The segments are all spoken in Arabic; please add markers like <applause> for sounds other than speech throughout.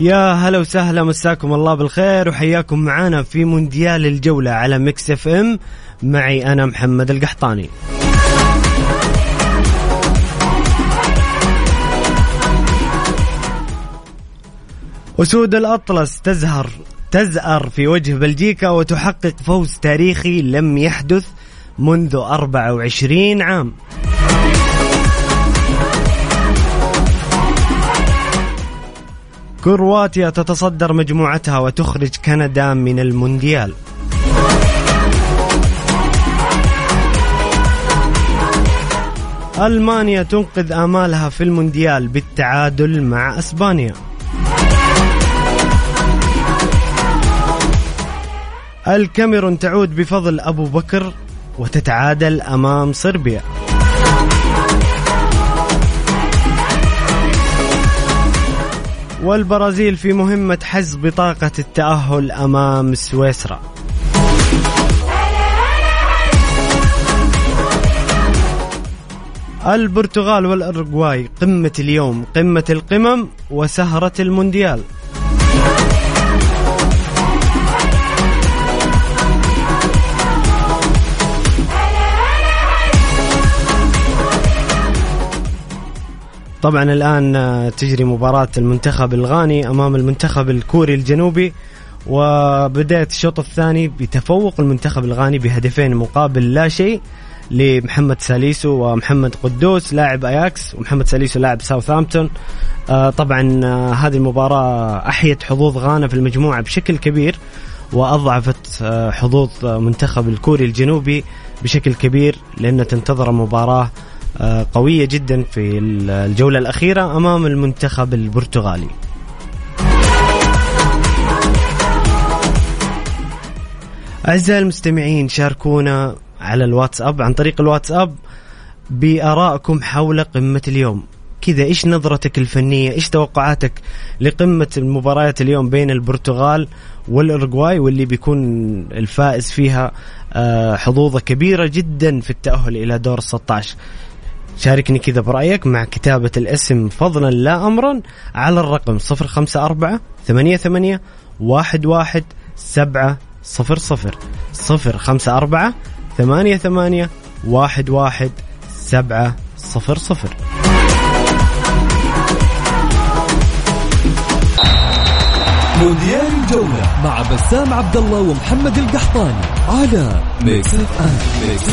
يا هلا وسهلا مساكم الله بالخير وحياكم معانا في مونديال الجولة على ميكس اف ام. معي أنا محمد القحطاني. أسود الأطلس تزهر تزأر في وجه بلجيكا وتحقق فوز تاريخي لم يحدث منذ 24 عام. كرواتيا تتصدر مجموعتها وتخرج كندا من المونديال. ألمانيا تنقذ آمالها في المونديال بالتعادل مع أسبانيا. الكاميرون تعود بفضل أبو بكر وتتعادل أمام صربيا. والبرازيل في مهمة حز بطاقة التأهل أمام سويسرا. البرتغال والأرجواي قمة اليوم قمة القمم وسهرة المونديال. طبعا الآن آه، تجري مباراة المنتخب الغاني أمام المنتخب الكوري الجنوبي وبدأت الشوط الثاني بتفوق المنتخب الغاني بهدفين مقابل لا شيء لمحمد ساليسو ومحمد قدوس لاعب أياكس ومحمد ساليسو لاعب ساوثهامبتون. آه طبعا آه هذه المباراة أحيت حظوظ غانا في المجموعة بشكل كبير وأضعفت حظوظ منتخب الكوري الجنوبي بشكل كبير لأن تنتظر مباراة قوية جدا في الجولة الأخيرة أمام المنتخب البرتغالي. أعزائي المستمعين شاركونا على الواتساب عن طريق الواتساب بآرائكم حول قمة اليوم. كذا إيش نظرتك الفنية؟ إيش توقعاتك لقمة المباريات اليوم بين البرتغال والأورجواي واللي بيكون الفائز فيها آه، حظوظة كبيرة جدا في التأهل إلى دور 16 شاركني كذا برأيك مع كتابة الاسم فضلا لا أمرا على الرقم 054 88 11 7 صفر صفر. صفر خمسة أربعة ثمانية ثمانية واحد واحد سبعة صفر صفر. مونديال الجولة مع بسام عبد الله ومحمد القحطاني على ميكس اف ام ميكس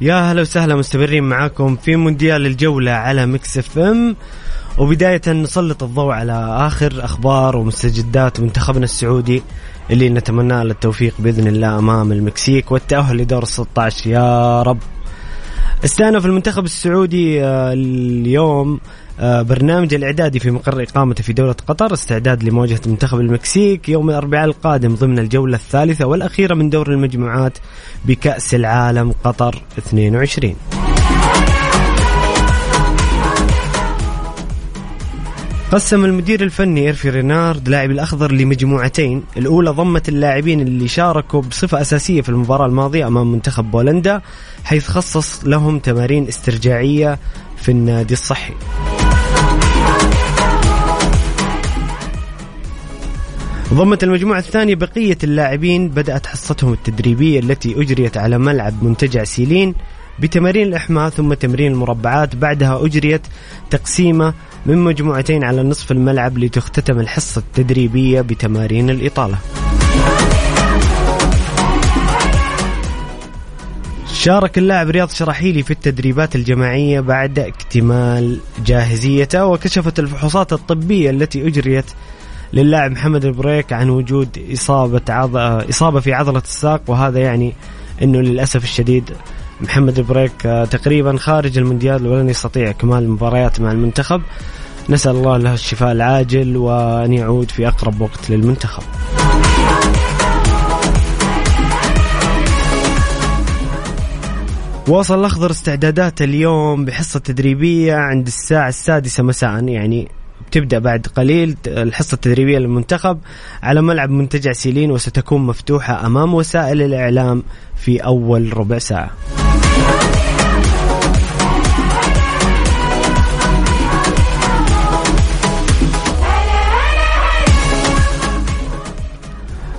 يا هلا وسهلا مستمرين معاكم في مونديال الجولة على مكس اف إم. وبداية نسلط الضوء على آخر أخبار ومستجدات منتخبنا السعودي اللي نتمنى له التوفيق بإذن الله أمام المكسيك والتأهل لدور 16 يا رب. استأنف المنتخب السعودي آه، اليوم برنامج الإعدادي في مقر إقامته في دولة قطر استعداد لمواجهة منتخب المكسيك يوم الأربعاء القادم ضمن الجولة الثالثة والأخيرة من دور المجموعات بكأس العالم قطر 22 قسم المدير الفني إيرفي رينارد لاعب الأخضر لمجموعتين. الأولى ضمت اللاعبين اللي شاركوا بصفة أساسية في المباراة الماضية أمام منتخب بولندا حيث خصص لهم تمارين استرجاعية في النادي الصحي. ضمت المجموعة الثانية بقية اللاعبين بدأت حصتهم التدريبية التي أجريت على ملعب منتجع سيلين بتمارين الإحماء ثم تمرين المربعات. بعدها أجريت تقسيمة من مجموعتين على نصف الملعب لتختتم الحصة التدريبية بتمارين الإطالة. شارك اللاعب رياض شراحيلي في التدريبات الجماعية بعد اكتمال جاهزيته وكشفت الفحوصات الطبية التي أجريت للاعب محمد البريك عن وجود إصابة عض... إصابة في عضلة الساق وهذا يعني أنه للأسف الشديد محمد البريك آه، تقريبا خارج المونديال ولن يستطيع كمال المباريات مع المنتخب. نسأل الله له الشفاء العاجل وأن يعود في أقرب وقت للمنتخب. واصل الأخضر استعدادات اليوم بحصة تدريبية عند الساعة السادسة مساء يعني بتبدا بعد قليل الحصة التدريبية للمنتخب على ملعب منتجع سيلين وستكون مفتوحة أمام وسائل الإعلام في أول ربع ساعة.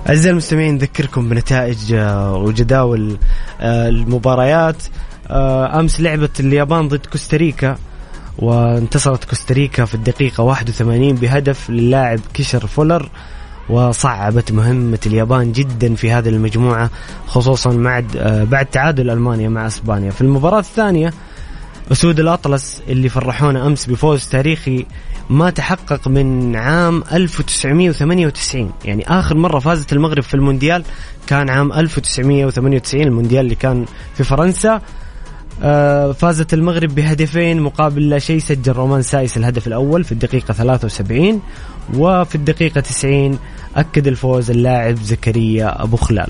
أعزائي المستمعين نذكركم بنتائج آه، وجداول آه، المباريات آه، أمس لعبت اليابان ضد كوستاريكا وانتصرت كوستاريكا في الدقيقة 81 بهدف للاعب كيشر فولر وصعبت مهمة اليابان جدا في هذه المجموعة خصوصا مع بعد تعادل ألمانيا مع أسبانيا. في المباراة الثانية أسود الأطلس اللي فرحونا أمس بفوز تاريخي ما تحقق من عام 1998 يعني آخر مرة فازت المغرب في المونديال كان عام 1998 المونديال اللي كان في فرنسا. آه، فازت المغرب بهدفين مقابل لا شيء سجل رومان سايس الهدف الأول في الدقيقة 73 وفي الدقيقة 90 أكد الفوز اللاعب زكريا أبو خلال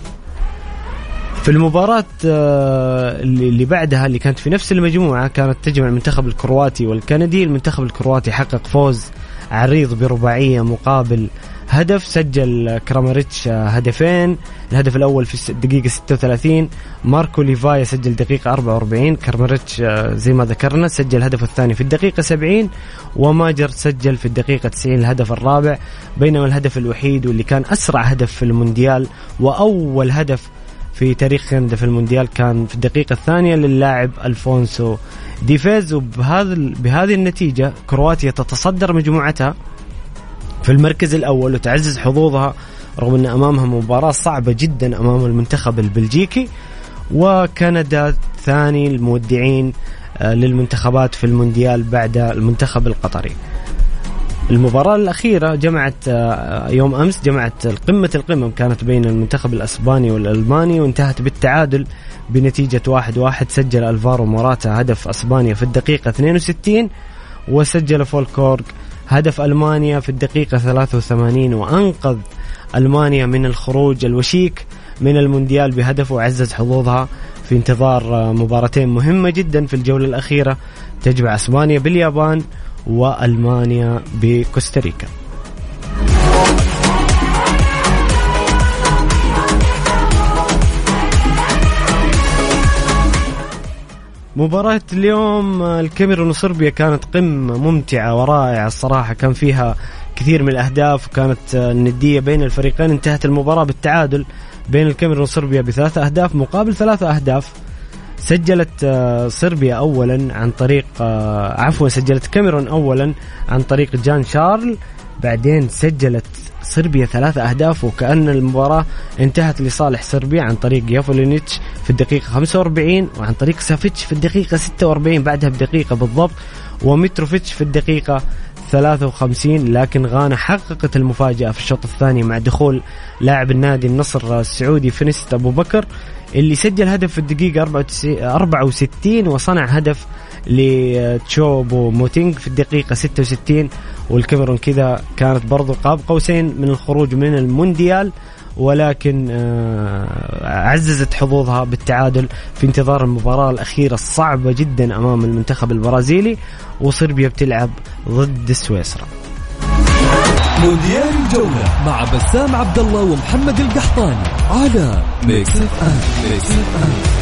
في المباراة آه، اللي بعدها اللي كانت في نفس المجموعة كانت تجمع المنتخب الكرواتي والكندي. المنتخب الكرواتي حقق فوز عريض برباعية مقابل هدف سجل كراماريتش هدفين. الهدف الأول في الدقيقة 36 ماركو ليفايا سجل دقيقة 44 كراماريتش آه، زي ما ذكرنا سجل الهدف الثاني في الدقيقة 70 وماجر سجل في الدقيقة 90 الهدف الرابع. بينما الهدف الوحيد واللي كان أسرع هدف في المونديال وأول هدف في تاريخ كندا في المونديال كان في الدقيقة الثانية للاعب ألفونسو ديفيز. وبهذا بهذه النتيجة كرواتيا تتصدر مجموعتها. في المركز الأول وتعزز حظوظها رغم أن أمامها مباراة صعبة جدا أمام المنتخب البلجيكي وكندا ثاني المودعين آه، للمنتخبات في المونديال بعد المنتخب القطري. المباراة الأخيرة جمعت آه، يوم أمس جمعت قمة القمم كانت بين المنتخب الأسباني والألماني وانتهت بالتعادل بنتيجة واحد واحد سجل ألفارو موراتا هدف أسبانيا في الدقيقة 62 وسجل فولكورغ هدف ألمانيا في الدقيقة 83 وأنقذ ألمانيا من الخروج الوشيك من المونديال بهدف وعزز حظوظها في انتظار مباراتين مهمة جدا في الجولة الأخيرة. تجمع أسبانيا باليابان وألمانيا بكوستاريكا. مباراة اليوم الكاميرون وصربيا كانت قمة ممتعة ورائعة الصراحة. كان فيها كثير من الأهداف وكانت الندية بين الفريقين. انتهت المباراة بالتعادل بين الكاميرون وصربيا بثلاثة أهداف مقابل ثلاثة أهداف. سجلت آه، صربيا اولا عن طريق آه، عفوا سجلت كاميرون اولا عن طريق جان شارل. بعدين سجلت صربيا ثلاثة أهداف وكأن المباراة انتهت لصالح صربيا عن طريق يافولينيتش في الدقيقة 45 وعن طريق سافيتش في الدقيقة 46 بعدها بدقيقة بالضبط ومتروفيتش في الدقيقة 53 لكن غانا حققت المفاجأة في الشوط الثاني مع دخول لاعب النادي النصر السعودي فينسنت أبو بكر اللي سجل هدف في الدقيقة 64 وصنع هدف لتشوبو موتينج في الدقيقة 66 والكاميرون كذا كانت برضو قاب قوسين من الخروج من المونديال ولكن آه، عززت حظوظها بالتعادل في انتظار المباراة الأخيرة الصعبة جدا أمام المنتخب البرازيلي وصربيا بتلعب ضد سويسرا. مونديال الجولة مع بسام عبد الله ومحمد القحطاني على ميكس اف ام ميكس اف ام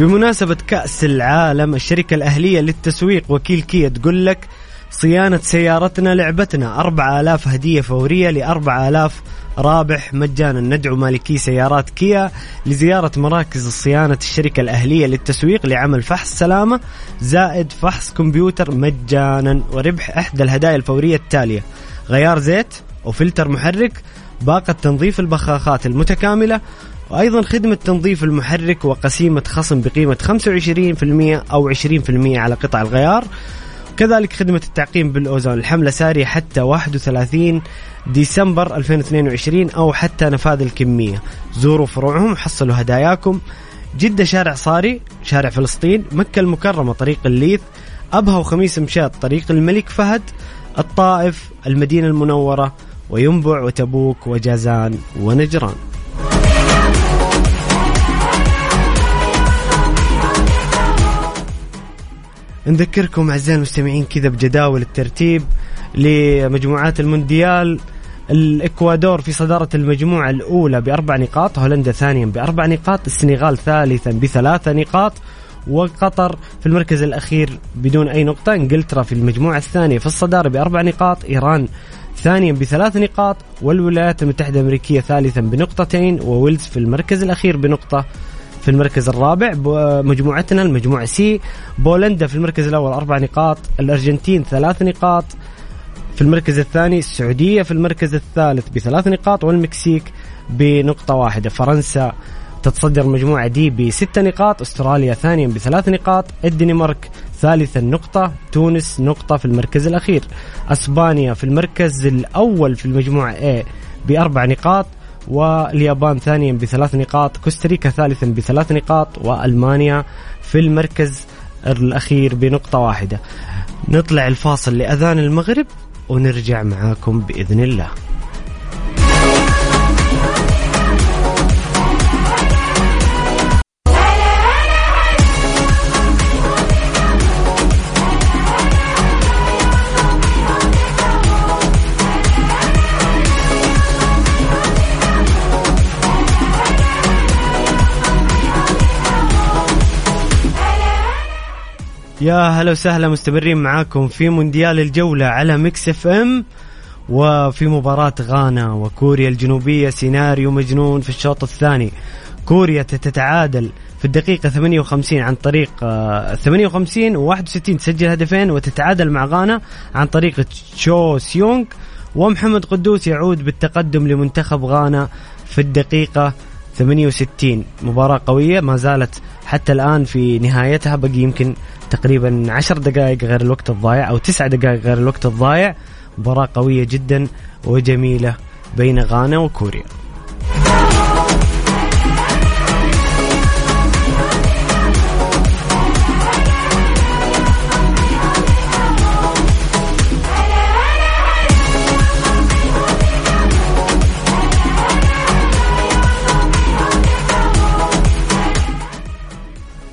بمناسبة كأس العالم الشركة الأهلية للتسويق وكيل كيا تقول لك صيانة سيارتنا لعبتنا. 4000 هدية فورية ل 4000 رابح مجانا. ندعو مالكي سيارات كيا لزيارة مراكز صيانة الشركة الأهلية للتسويق لعمل فحص سلامة زائد فحص كمبيوتر مجانا. وربح إحدى الهدايا الفورية التالية غيار زيت وفلتر محرك باقة تنظيف البخاخات المتكاملة وأيضا خدمة تنظيف المحرك وقسيمة خصم بقيمة 25% أو 20% على قطع الغيار. كذلك خدمة التعقيم بالأوزون الحملة سارية حتى 31 ديسمبر 2022 أو حتى نفاذ الكمية. زوروا فروعهم وحصلوا هداياكم. جدة شارع صاري شارع فلسطين مكة المكرمة طريق الليث. أبها وخميس مشاط طريق الملك فهد الطائف المدينة المنورة وينبع وتبوك وجازان ونجران. نذكركم أعزائي المستمعين كذا بجداول الترتيب لمجموعات المونديال الإكوادور في صدارة المجموعة الأولى بأربع نقاط هولندا ثانيا بأربع نقاط السنغال ثالثا بثلاث نقاط وقطر في المركز الأخير بدون أي نقطة إنجلترا في المجموعة الثانية في الصدارة بأربع نقاط إيران ثانيا بثلاث نقاط والولايات المتحدة الأمريكية ثالثا بنقطتين وويلز في المركز الأخير بنقطة. في المركز الرابع مجموعتنا المجموعة C بولندا في المركز الأول أربع نقاط الأرجنتين ثلاث نقاط في المركز الثاني السعودية في المركز الثالث بثلاث نقاط والمكسيك بنقطة واحدة. فرنسا تتصدر المجموعة D بست نقاط أستراليا ثانيا بثلاث نقاط الدنمارك ثالثا نقطة تونس نقطة في المركز الأخير. أسبانيا في المركز الأول في المجموعة A بأربع نقاط واليابان ثانيا بثلاث نقاط كوستاريكا ثالثا بثلاث نقاط وألمانيا في المركز الأخير بنقطة واحدة. نطلع الفاصل لأذان المغرب ونرجع معاكم بإذن الله. يا هلا وسهلا مستمرين معاكم في مونديال الجولة على Mix FM وفي مباراة غانا وكوريا الجنوبية سيناريو مجنون في الشوط الثاني. كوريا تتعادل في الدقيقة 58 عن طريق 58 و 61 تسجل هدفين وتتعادل مع غانا عن طريق تشو سيونغ. ومحمد قدوس يعود بالتقدم لمنتخب غانا في الدقيقة 68 مباراة قوية ما زالت حتى الآن في نهايتها بقي يمكن تقريبا عشر دقائق غير الوقت الضايع أو تسع دقائق غير الوقت الضايع. مباراة قوية جدا وجميلة بين غانا وكوريا.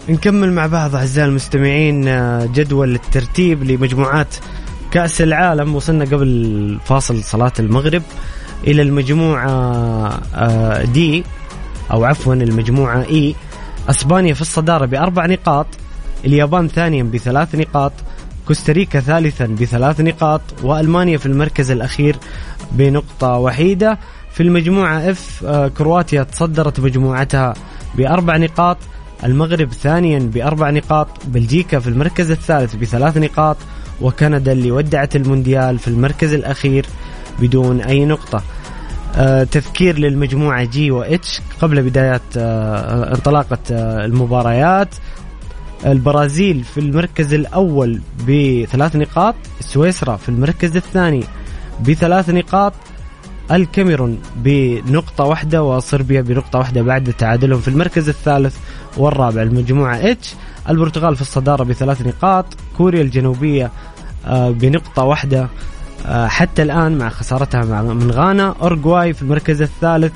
نكمل مع بعض أعزائي المستمعين آه، جدول الترتيب لمجموعات كأس العالم. وصلنا قبل فاصل صلاة المغرب إلى المجموعة آه، دي أو عفوا المجموعة إي. أسبانيا في الصدارة بأربع نقاط اليابان ثانيا بثلاث نقاط كوستاريكا ثالثا بثلاث نقاط وألمانيا في المركز الأخير بنقطة وحيدة. في المجموعة إف آه، كرواتيا تصدرت مجموعتها بأربع نقاط. المغرب ثانيا بأربع نقاط بلجيكا في المركز الثالث بثلاث نقاط وكندا اللي ودعت المونديال في المركز الأخير بدون أي نقطة. آه تذكير للمجموعة جي وإتش قبل بداية آه انطلاقة آه المباريات. البرازيل في المركز الأول بثلاث نقاط سويسرا في المركز الثاني بثلاث نقاط الكاميرون بنقطة واحدة وصربيا بنقطة واحدة بعد تعادلهم في المركز الثالث والرابع المجموعة H البرتغال في الصدارة بثلاث نقاط كوريا الجنوبية آه، بنقطة واحدة آه، حتى الآن مع خسارتها من غانا. أورجواي في المركز الثالث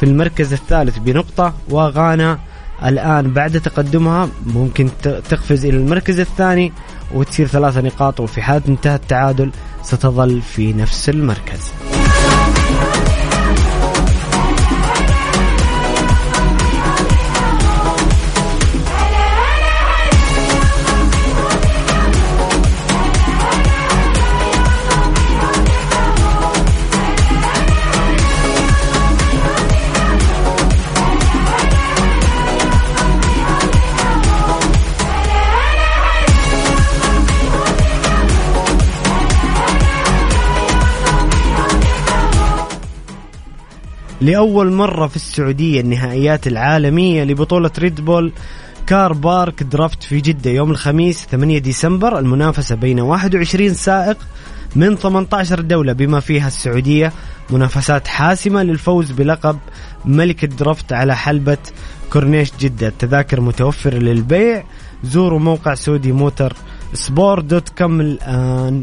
في المركز الثالث بنقطة وغانا الآن بعد تقدمها ممكن تقفز إلى المركز الثاني وتصير ثلاثة نقاط وفي حال انتهى التعادل ستظل في نفس المركز. لأول مرة في السعودية النهائيات العالمية لبطولة ريد بول كار بارك دريفت في جدة. يوم الخميس 8 ديسمبر المنافسة بين 21 سائق من 18 دولة. بما فيها السعودية منافسات حاسمة للفوز بلقب ملك الدريفت على حلبة كورنيش جدة. التذاكر متوفرة للبيع. زوروا موقع سعودي موتر سبور دوت كوم الآن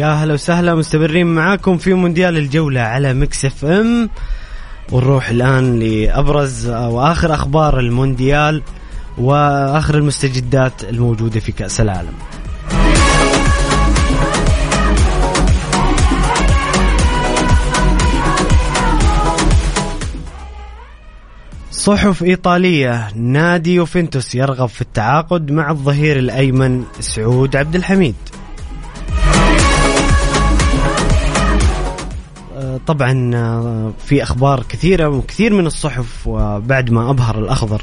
يا هلا وسهلا مستمرين معاكم في مونديال الجولة على Mix FM. ونروح الآن لأبرز وآخر أخبار المونديال وآخر المستجدات الموجودة في كأس العالم. صحف إيطالية نادي يوفنتوس يرغب في التعاقد مع الظهير الأيمن سعود عبد الحميد. طبعا آه، في أخبار كثيرة وكثير من الصحف وبعد ما أبهر الأخضر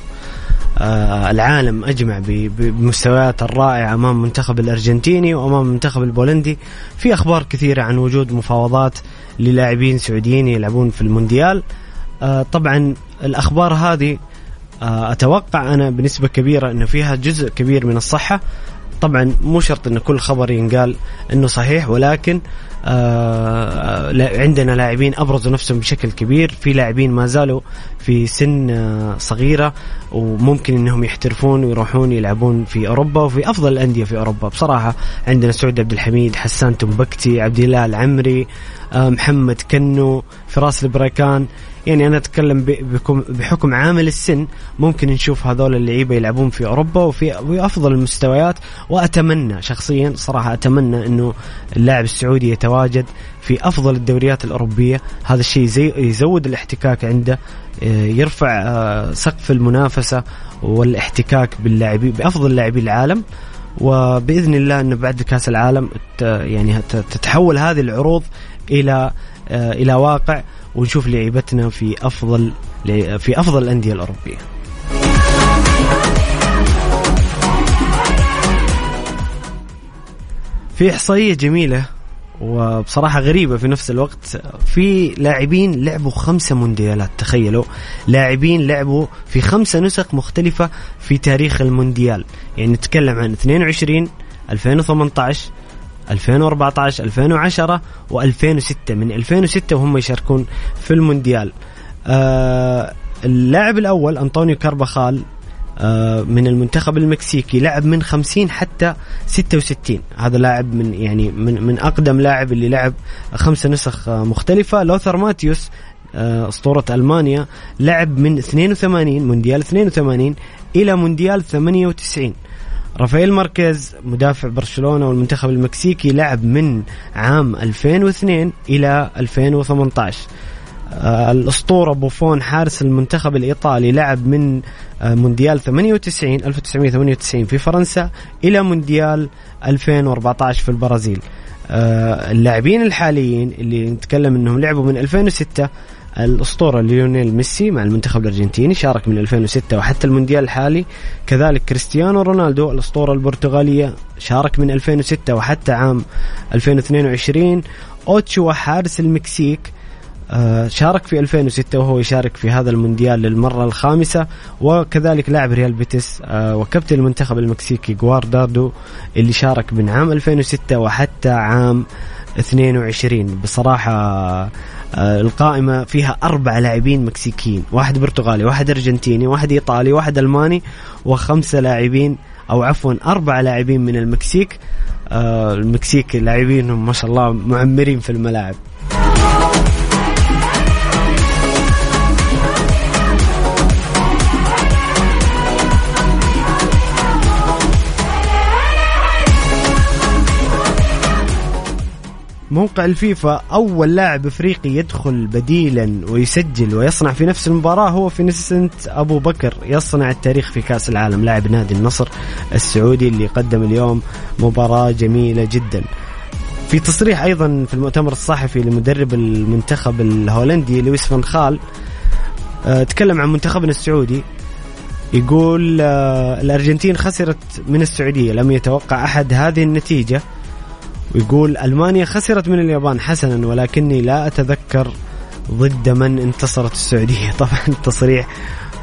آه، العالم أجمع بمستويات الرائعة أمام المنتخب الأرجنتيني وأمام المنتخب البولندي. في أخبار كثيرة عن وجود مفاوضات للاعبين سعوديين يلعبون في المونديال. آه، طبعا الأخبار هذه أتوقع أنا بنسبة كبيرة إنه فيها جزء كبير من الصحة. طبعا مو شرط إن كل خبر ينقال إنه صحيح ولكن آه عندنا لاعبين أبرزوا نفسهم بشكل كبير. في لاعبين ما زالوا في سن آه صغيرة وممكن إنهم يحترفون ويروحون يلعبون في أوروبا وفي أفضل الأندية في أوروبا. بصراحة عندنا سعود عبد الحميد حسان تنبكتي عبد الله العمري محمد كنو فراس البريكان. يعني أنا أتكلم بحكم عامل السن ممكن نشوف هذول اللعيبة يلعبون في أوروبا وفي في أفضل المستويات. وأتمنى شخصيا صراحة أتمنى إنه اللاعب السعودي يتواجد في أفضل الدوريات الأوروبية. هذا الشيء يزود الاحتكاك عنده آه، يرفع آه، سقف المنافسة والاحتكاك باللاعبين بأفضل لاعبي العالم. وبإذن الله إنه بعد كأس العالم يعني تتحول هذه العروض إلى آه، إلى واقع ونشوف لعيبتنا في أفضل في أفضل الأندية الأوروبية. في إحصائية جميلة وبصراحة غريبة في نفس الوقت. في لاعبين لعبوا خمسة مونديالات تخيلوا. لاعبين لعبوا في خمسة نسخ مختلفة في تاريخ المونديال. يعني نتكلم عن 22 2018 2014 2010 و2006 من 2006 وهم يشاركون في المونديال. آه اللاعب الأول أنطونيو كارباخال آه من المنتخب المكسيكي لعب من 50 حتى 66 هذا لاعب من يعني من من أقدم لاعب اللي لعب خمس نسخ مختلفة. لوثر ماتيوس آه، أسطورة ألمانيا لعب من 82 مونديال 82 إلى مونديال 98 رافائيل ماركيز مدافع برشلونة والمنتخب المكسيكي لعب من عام 2002 إلى 2018 آه، الأسطورة بوفون حارس المنتخب الإيطالي لعب من آه، مونديال 98 1998 في فرنسا إلى مونديال 2014 في البرازيل. آه، اللاعبين الحاليين اللي نتكلم إنهم لعبوا من 2006 الأسطورة ليونيل ميسي مع المنتخب الأرجنتيني شارك من 2006 وحتى المونديال الحالي. كذلك كريستيانو رونالدو الأسطورة البرتغالية شارك من 2006 وحتى عام 2022 اوتشوا حارس المكسيك آه، شارك في 2006 وهو يشارك في هذا المونديال للمرة الخامسة. وكذلك لاعب ريال بيتيس آه، وكابتن المنتخب المكسيكي جواردادو اللي شارك من عام 2006 وحتى عام 22 بصراحة القائمة فيها أربع لاعبين مكسيكيين واحد برتغالي واحد أرجنتيني واحد إيطالي واحد ألماني وخمسة لاعبين أو عفوا أربع لاعبين من المكسيك. المكسيك لاعبينهم ما شاء الله معمرين في الملاعب. موقع الفيفا أول لاعب إفريقي يدخل بديلا ويسجل ويصنع في نفس المباراة هو فينسنت أبو بكر يصنع التاريخ في كأس العالم لاعب نادي النصر السعودي اللي قدم اليوم مباراة جميلة جدا. في تصريح أيضا في المؤتمر الصحفي لمدرب المنتخب الهولندي لويس فان خال آه، تكلم عن منتخبنا السعودي يقول آه، الأرجنتين خسرت من السعودية لم يتوقع أحد هذه النتيجة. ويقول ألمانيا خسرت من اليابان حسنا ولكني لا أتذكر ضد من انتصرت السعودية. <laughs> طبعا التصريح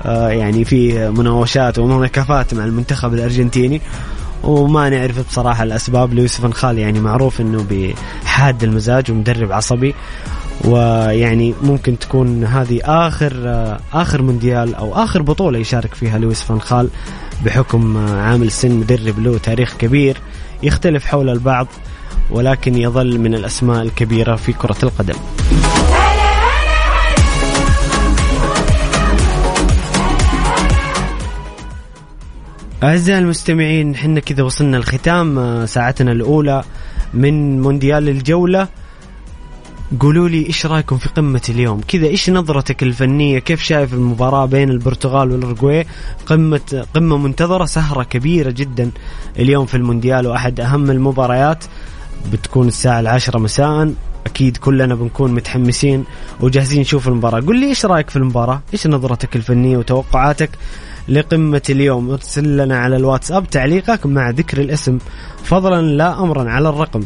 آه، يعني في مناوشات ومناكفات مع المنتخب الأرجنتيني وما نعرف بصراحة الأسباب. ليوسف خال يعني معروف أنه بحاد المزاج ومدرب عصبي ويعني ممكن تكون هذه آخر آه، آخر مونديال أو آخر بطولة يشارك فيها لويس فان خال بحكم آه، عامل سن مدرب له تاريخ كبير يختلف حول البعض. ولكن يظل من الأسماء الكبيرة في كرة القدم. أعزائي المستمعين حنا كذا وصلنا لختام آه، ساعتنا الأولى من مونديال الجولة. قولوا لي إيش رأيكم في قمة اليوم؟ كذا إيش نظرتك الفنية؟ كيف شايف المباراة بين البرتغال والأرجواي قمة قمة منتظرة سهرة كبيرة جدا اليوم في المونديال وأحد أهم المباريات. بتكون الساعة العاشرة مساء. أكيد كلنا بنكون متحمسين وجاهزين نشوف المباراة. قل لي إيش رأيك في المباراة؟ إيش نظرتك الفنية وتوقعاتك لقمة اليوم؟ أرسل لنا على الواتساب تعليقك مع ذكر الاسم. فضلا لا أمرا على الرقم 054-88-11700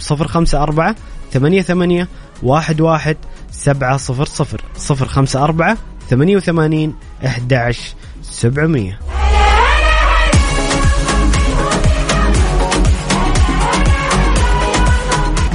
054-88-11700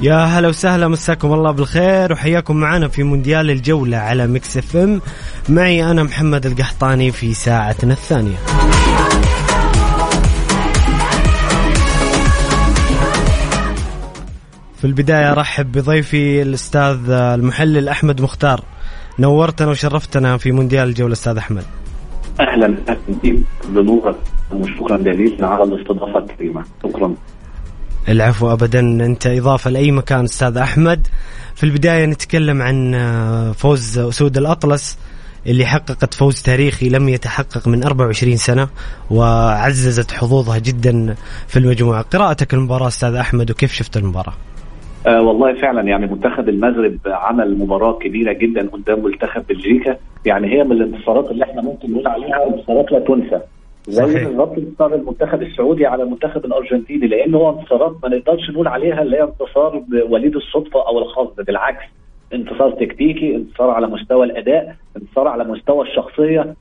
يا هلا وسهلا مساكم الله بالخير وحياكم معنا في مونديال الجولة على Mix FM. معي أنا محمد القحطاني في ساعتنا الثانية. في البداية أرحب بضيفي الأستاذ المحلل أحمد مختار. نورتنا وشرفتنا في مونديال الجولة أستاذ أحمد. أهلا أهلا. بنورك وشكرا جزيلا على الاستضافة الكريمة. شكرا. العفو ابدا. أنت إضافة لأي مكان أستاذ أحمد. في البداية نتكلم عن فوز أسود الأطلس اللي حققت فوز تاريخي لم يتحقق من 24 سنة وعززت حظوظها جدا في المجموعة. قراءتك المباراه أستاذ أحمد وكيف شفت المباراة؟ آه والله فعلا يعني منتخب المغرب عمل مباراة كبيرة جدا قدام منتخب بلجيكا. يعني هي من الانتصارات اللي إحنا ممكن نقول عليها انتصارات لا تنسى. زي. بالظبط انتصار المنتخب السعودي على المنتخب الأرجنتيني لأن هو انتصارات ما نقدرش نقول عليها اللي هي انتصار وليد الصدفة أو الحظ بالعكس انتصار تكتيكي انتصار على مستوى الأداء انتصار على مستوى الشخصية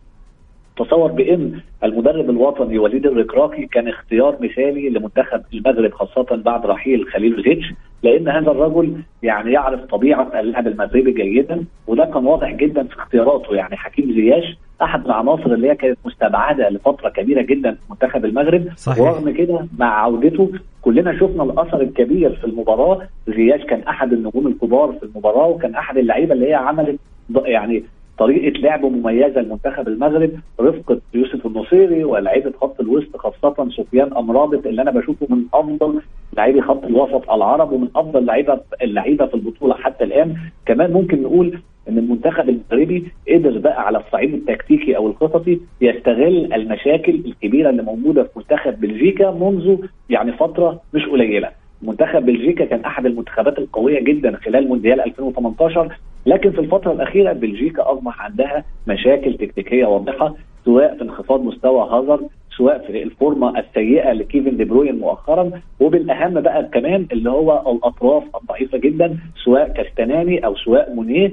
تصور بإن المدرب الوطني وليد الركراكي كان اختيار مثالي لمنتخب المغرب خاصة بعد رحيل خليل زيتش لأن هذا الرجل يعني يعرف طبيعة اللاعب المغربي جيدا وده كان واضح جدا في اختياراته يعني حكيم زياش أحد العناصر اللي هي كانت مستبعدة لفترة كبيرة جدا في منتخب المغرب صحيح. ورغم كده مع عودته كلنا شفنا الأثر الكبير في المباراة زياش كان أحد النجوم الكبار في المباراة وكان أحد اللعيبة اللي هي عملت يعني طريقة لعب مميزة لمنتخب المغرب رفقة يوسف النصيري ولاعيبة خط الوسط خاصة سفيان أمرابط اللي أنا بشوفه من أفضل لاعبي خط الوسط العرب ومن أفضل لعيبه اللعيبة في البطولة حتى الآن. كمان ممكن نقول إن المنتخب المغربي قدر بقى على الصعيد التكتيكي أو الخططي يستغل المشاكل الكبيرة اللي موجودة في منتخب بلجيكا منذ يعني فترة مش قليلة. منتخب بلجيكا كان أحد المنتخبات القوية جدا خلال مونديال 2018 لكن في الفترة الأخيرة بلجيكا أصبح عندها مشاكل تكتيكية واضحة سواء في انخفاض مستوى هازارد سواء في الفورمة السيئة لكيفن دي بروين مؤخرا وبالأهم بقى كمان اللي هو الأطراف الضعيفة جدا سواء كاستناني أو سواء مونيه.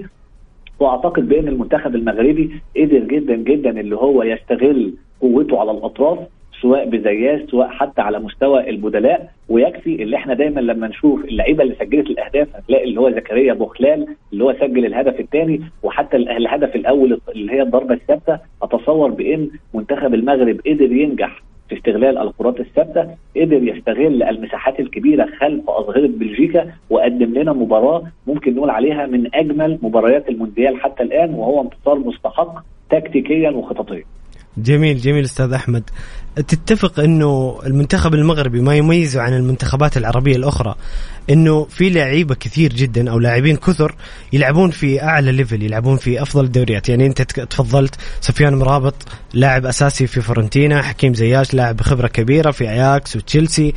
وأعتقد بأن المنتخب المغربي قدر جدا جدا اللي هو يستغل قوته على الأطراف. سواء بزياس سواء حتى على مستوى البدلاء ويكفي اللي إحنا دايما لما نشوف اللعيبة اللي سجلت الأهداف هتلاقي اللي هو زكريا بوخلال اللي هو سجل الهدف الثاني وحتى ال- الهدف الأول اللي هي الضربة الثابتة. أتصور بإن منتخب المغرب قدر ينجح في استغلال الكرات الثابتة قدر يستغل المساحات الكبيرة خلف أظهرة بلجيكا وقدم لنا مباراة ممكن نقول عليها من أجمل مباريات المونديال حتى الآن وهو انتصار مستحق تكتيكيا وخططيا. جميل جميل أستاذ أحمد. تتفق إنه المنتخب المغربي ما يميزه عن المنتخبات العربية الأخرى إنه في لعيبة كثير جدا أو لاعبين كثر يلعبون في أعلى level يلعبون في أفضل الدوريات. يعني أنت تفضلت سفيان أمرابط لاعب أساسي في فيورنتينا حكيم زياش لاعب خبره كبيرة في أياكس وتشيلسي.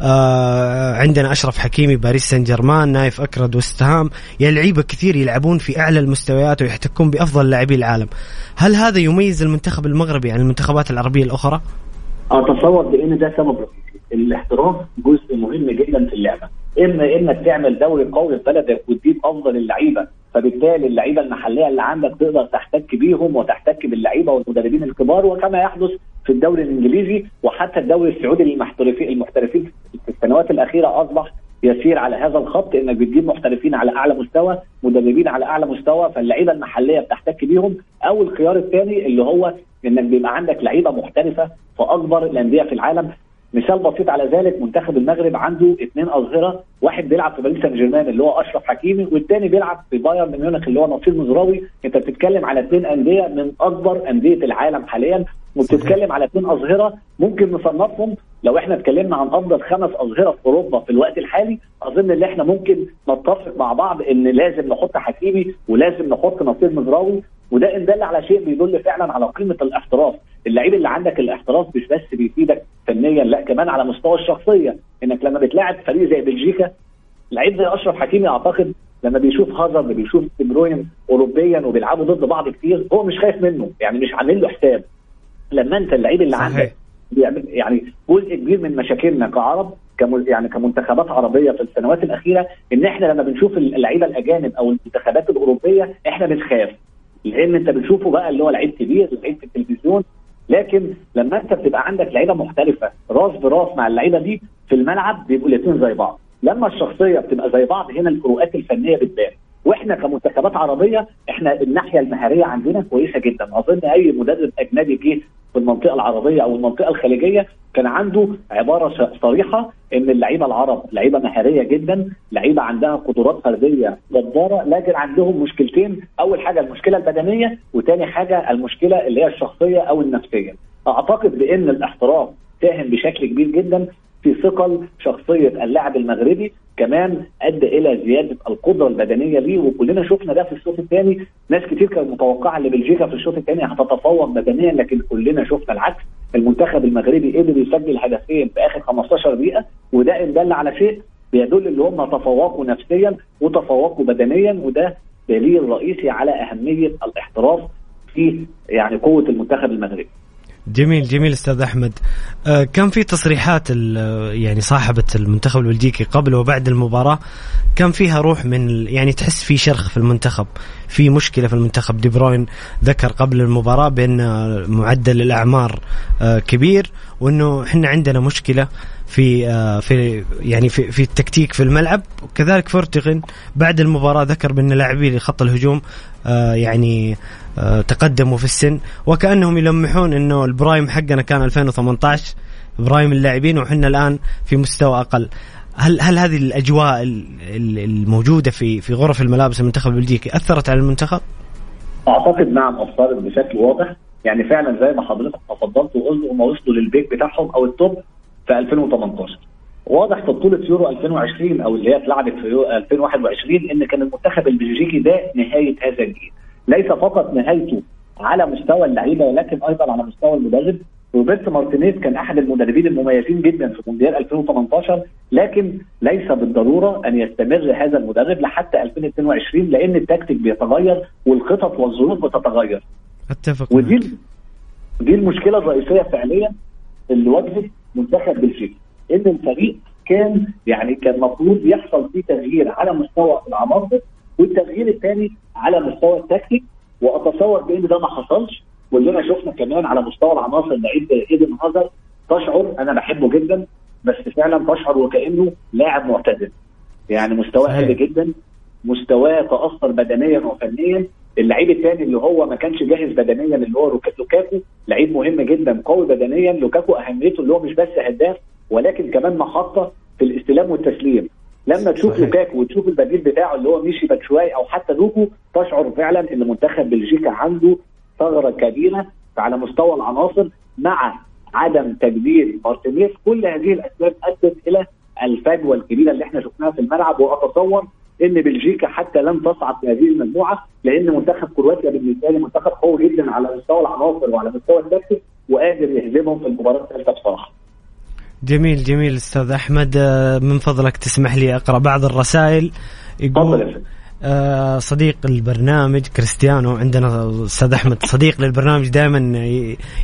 آه عندنا أشرف حكيمي باريس سان جيرمان نايف أكرد وستهام يعني لعيبة كثير يلعبون في أعلى المستويات ويحتكون بأفضل لاعبي العالم. هل هذا يميز المنتخب المغربي عن المنتخبات العربية الأخرى؟ أتصور بأن ده سبب الاحتراف جزء مهم جدا في اللعبة. إما إنك تعمل دوري قوي في بلدك وتجيب أفضل اللعيبة فبالتالي اللعيبة المحلية اللي عندك تقدر تحتك بيهم وتحتك باللعيبة والمدربين الكبار وكما يحدث في الدوري الإنجليزي وحتى الدوري السعودي للمحترفين المحترفين في السنوات الأخيرة أصبح يسير على هذا الخط انك بتجيب محترفين على أعلى مستوى مدربين على أعلى مستوى فاللعيبة المحلية بتحتك بيهم. أو الخيار الثاني اللي هو إنك بيبقى عندك لعيبة محترفة في أكبر الأندية في العالم. مثال بسيط على ذلك منتخب المغرب عنده اثنين أظهرة واحد بيلعب في باريس سان جيرمان اللي هو أشرف حكيمي والثاني بيلعب في بايرن ميونخ اللي هو نصير مزراوي. أنت بتتكلم على اثنين أندية من أكبر أندية العالم حاليا. وبتتكلم على اثنين أظهرة ممكن نصنفهم. لو إحنا اتكلمنا عن أفضل خمس أظهرة في أوروبا في الوقت الحالي أظن إن إحنا ممكن نتفق مع بعض إن لازم نحط حكيمي ولازم نحط نصير مزراوي. وده إن دل على شيء بيدل فعلا على قيمة الاحتراف. اللعيب اللي عندك الاحتراف مش بس بيفيدك فنيا لا كمان على مستوى الشخصية. إنك لما بتلاعب فريق زي بلجيكا لعيب زي أشرف حكيمي أعتقد لما بيشوف هازارد بيشوف دي اوروبيا وبيلعبوا ضد بعض كتير هو مش خايف منه. يعني مش عامل له حساب. لما انت اللعيب اللي صحيح. عندك بيعمل يعني جزء كبير من مشاكلنا كعرب كم يعني كمنتخبات عربية في السنوات الأخيرة إن إحنا لما بنشوف اللعيبة الأجانب أو المنتخبات الأوروبية إحنا بنخاف. لأن أنت بتشوفه بقى اللي هو لعيب كبير لعيب في التلفزيون. لكن لما أنت بتبقى عندك لعيبة محترفة راس براس مع اللعيبة دي في الملعب بيبقوا الاثنين زي بعض. لما الشخصية بتبقى زي بعض هنا الفروقات الفنية بتبان. وإحنا كمنتخبات عربية إحنا الناحية المهارية عندنا كويسة جدا. أظن أي مدرب أجنبي جه في المنطقة العربية أو المنطقة الخليجية كان عنده عبارة صريحة إن اللعيبة العرب لعيبة مهارية جدا لعيبة عندها قدرات فردية جبارة لكن عندهم مشكلتين. أول حاجة المشكلة البدنية وتاني حاجة المشكلة اللي هي الشخصية أو النفسية. أعتقد بإن الاحتراف ساهم بشكل كبير جدا في ثقل شخصية اللاعب المغربي كمان أدى إلى زيادة القدرة البدنية ليه وكلنا شفنا ده في الشوط الثاني. ناس كتير كانت متوقعة إن بلجيكا في الشوط الثاني هتتفوق بدنيا لكن كلنا شفنا العكس. المنتخب المغربي قدر يسجل هدفين في آخر 15 دقيقة وده ان دل على شيء بيدل إن هم تفوقوا نفسيا وتفوقوا بدنيا وده دليل رئيسي على أهمية الاحتراف في يعني قوة المنتخب المغربي. جميل جميل أستاذ أحمد. آه كان في تصريحات يعني صاحبة المنتخب البلجيكي قبل وبعد المباراة كان فيها روح من يعني تحس في شرخ في المنتخب في مشكلة في المنتخب. دي بروين ذكر قبل المباراة بأن معدل الأعمار آه كبير وأنه إحنا عندنا مشكلة في آه في يعني في في التكتيك في الملعب. وكذلك فورتغن بعد المباراة ذكر بأن لاعبي خط الهجوم آه يعني آه تقدموا في السن. وكأنهم يلمحون إنه ال prime حقنا كان 2018 prime اللاعبين وحنا الآن في مستوى أقل. هل هل هذه الأجواء ال- ال- الموجودة في في غرف الملابس المنتخب البلجيكي أثرت على المنتخب؟ أعتقد نعم أثرت بشكل واضح. يعني فعلا زي ما حضرتك تفضلت وقلت هم وصلوا لل peak بتاعهم أو ال top في 2018 واضح في بطولة يورو 2020 أو اللي هي اتلعبت في يورو 2021 إن كان المنتخب البلجيكي ده نهاية هذا الجيل. ليس فقط نهايته على مستوى اللعيبة ولكن أيضا على مستوى المدرب. روبرت مارتينيز كان أحد المدربين المميزين جدا في مونديال 2018 لكن ليس بالضرورة أن يستمر هذا المدرب لحتى 2022 لأن التكتيك بيتغير والخطط والظروف بتتغير. أتفق ودي معك. دي المشكلة الرئيسية فعليا اللي واجهت منتخب بلجيكا إن الفريق كان يعني كان المفروض يحصل فيه تغيير على مستوى العناصر والتغيير الثاني على مستوى التكتيك وأتصور بإن ده ما حصلش كلنا شفنا كمان على مستوى العناصر لعيب إيدن هازارد تشعر أنا بحبه جدا بس فعلا تشعر وكأنه لاعب معتدل يعني مستواه. قل جدا مستواه تأثر بدنيا وفنيا اللعيب الثاني اللي هو ما كانش جاهز بدنيا اللي هو لوكاكو لعيب مهم جدا قوي بدنيا. لوكاكو أهميته اللي هو مش بس هداف ولكن كمان محطه في الاستلام والتسليم. لما تشوف صحيح. لوكاكو وتشوف البديل بتاعه اللي هو ميشي باتشواي أو حتى دوكو تشعر فعلا إن منتخب بلجيكا عنده ثغرة كبيرة على مستوى العناصر مع عدم تجديد مارتينيز. كل هذه الأسباب أدت إلى الفجوة الكبيرة اللي إحنا شفناها في الملعب. وأتصور إن بلجيكا حتى لن تصعد في هذه المجموعة لأن منتخب كرواتيا بالنسبة لي منتخب قوي جدا على مستوى العناصر وعلى مستوى التكتيك وقادر يهزمهم في المباراه الثالثه بصراحة. جميل جميل أستاذ أحمد. آه، من فضلك تسمح لي أقرأ بعض الرسائل. يقول صديق البرنامج كريستيانو عندنا أستاذ أحمد. صديق للبرنامج دائما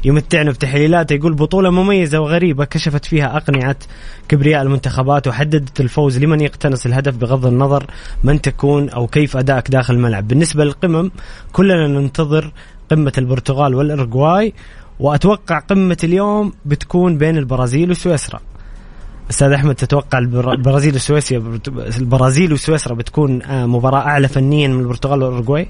يمتعنا بتحليلاته يقول بطولة مميزة وغريبة كشفت فيها أقنعة كبرياء المنتخبات وحددت الفوز لمن يقتنص الهدف بغض النظر من تكون أو كيف أدائك داخل الملعب. بالنسبة للقمم كلنا ننتظر قمة البرتغال والارجواي وأتوقع قمة اليوم بتكون بين البرازيل وسويسرا. أستاذ أحمد تتوقع البر- البرازيل وسويسرا البرازيل وسويسرا بتكون آه، مباراة أعلى فنيا من البرتغال والاورجواي؟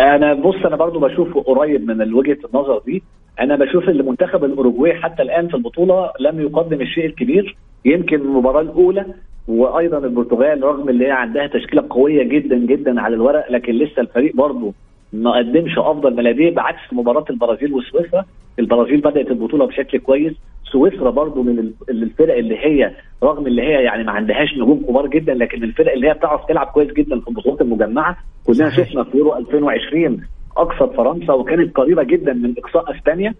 أنا بص أنا برضو بشوفه قريب من وجهة النظر دي أنا بشوف إن منتخب الاوروجواي حتى الآن في البطولة لم يقدم الشيء الكبير يمكن المباراة الأولى وأيضا البرتغال رغم اللي هي عندها تشكيلة قوية جدا جدا على الورق لكن لسه الفريق برضو ما قدمش أفضل ما لديه بعكس مباراة البرازيل وسويسرا. البرازيل بدأت البطولة بشكل كويس. سويسرا برضو من ال- الفرق اللي هي رغم اللي هي يعني ما عندهاش نجوم كبار جدا لكن الفرق اللي هي بتعرف تلعب كويس جدا في البطولات المجمعة. كلنا. شفنا في يورو 2020 اقصت فرنسا وكانت قريبة جدا من إقصاء أسبانيا.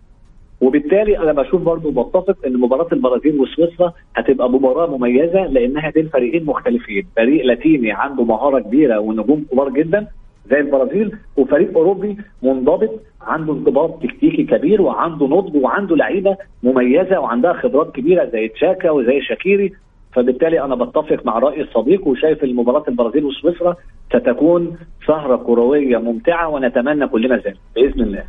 وبالتالي أنا بشوف برضو بتفق إن مباراة البرازيل وسويسرا هتبقى مباراة مميزة لأنها بين فريقين مختلفين. فريق لاتيني عنده مهارة كبيرة ونجوم كبار جدا. زي البرازيل وفريق أوروبي منضبط عنده انضباط تكتيكي كبير وعنده نضج وعنده لعيبة مميزة وعندها خبرات كبيرة زي تشاكا وزي شاكيري. فبالتالي أنا بتفق مع رأي الصديق وشايف إن مباراة البرازيل وسويسرا ستكون سهرة كروية ممتعة ونتمنى كلنا ذلك. بإذن الله.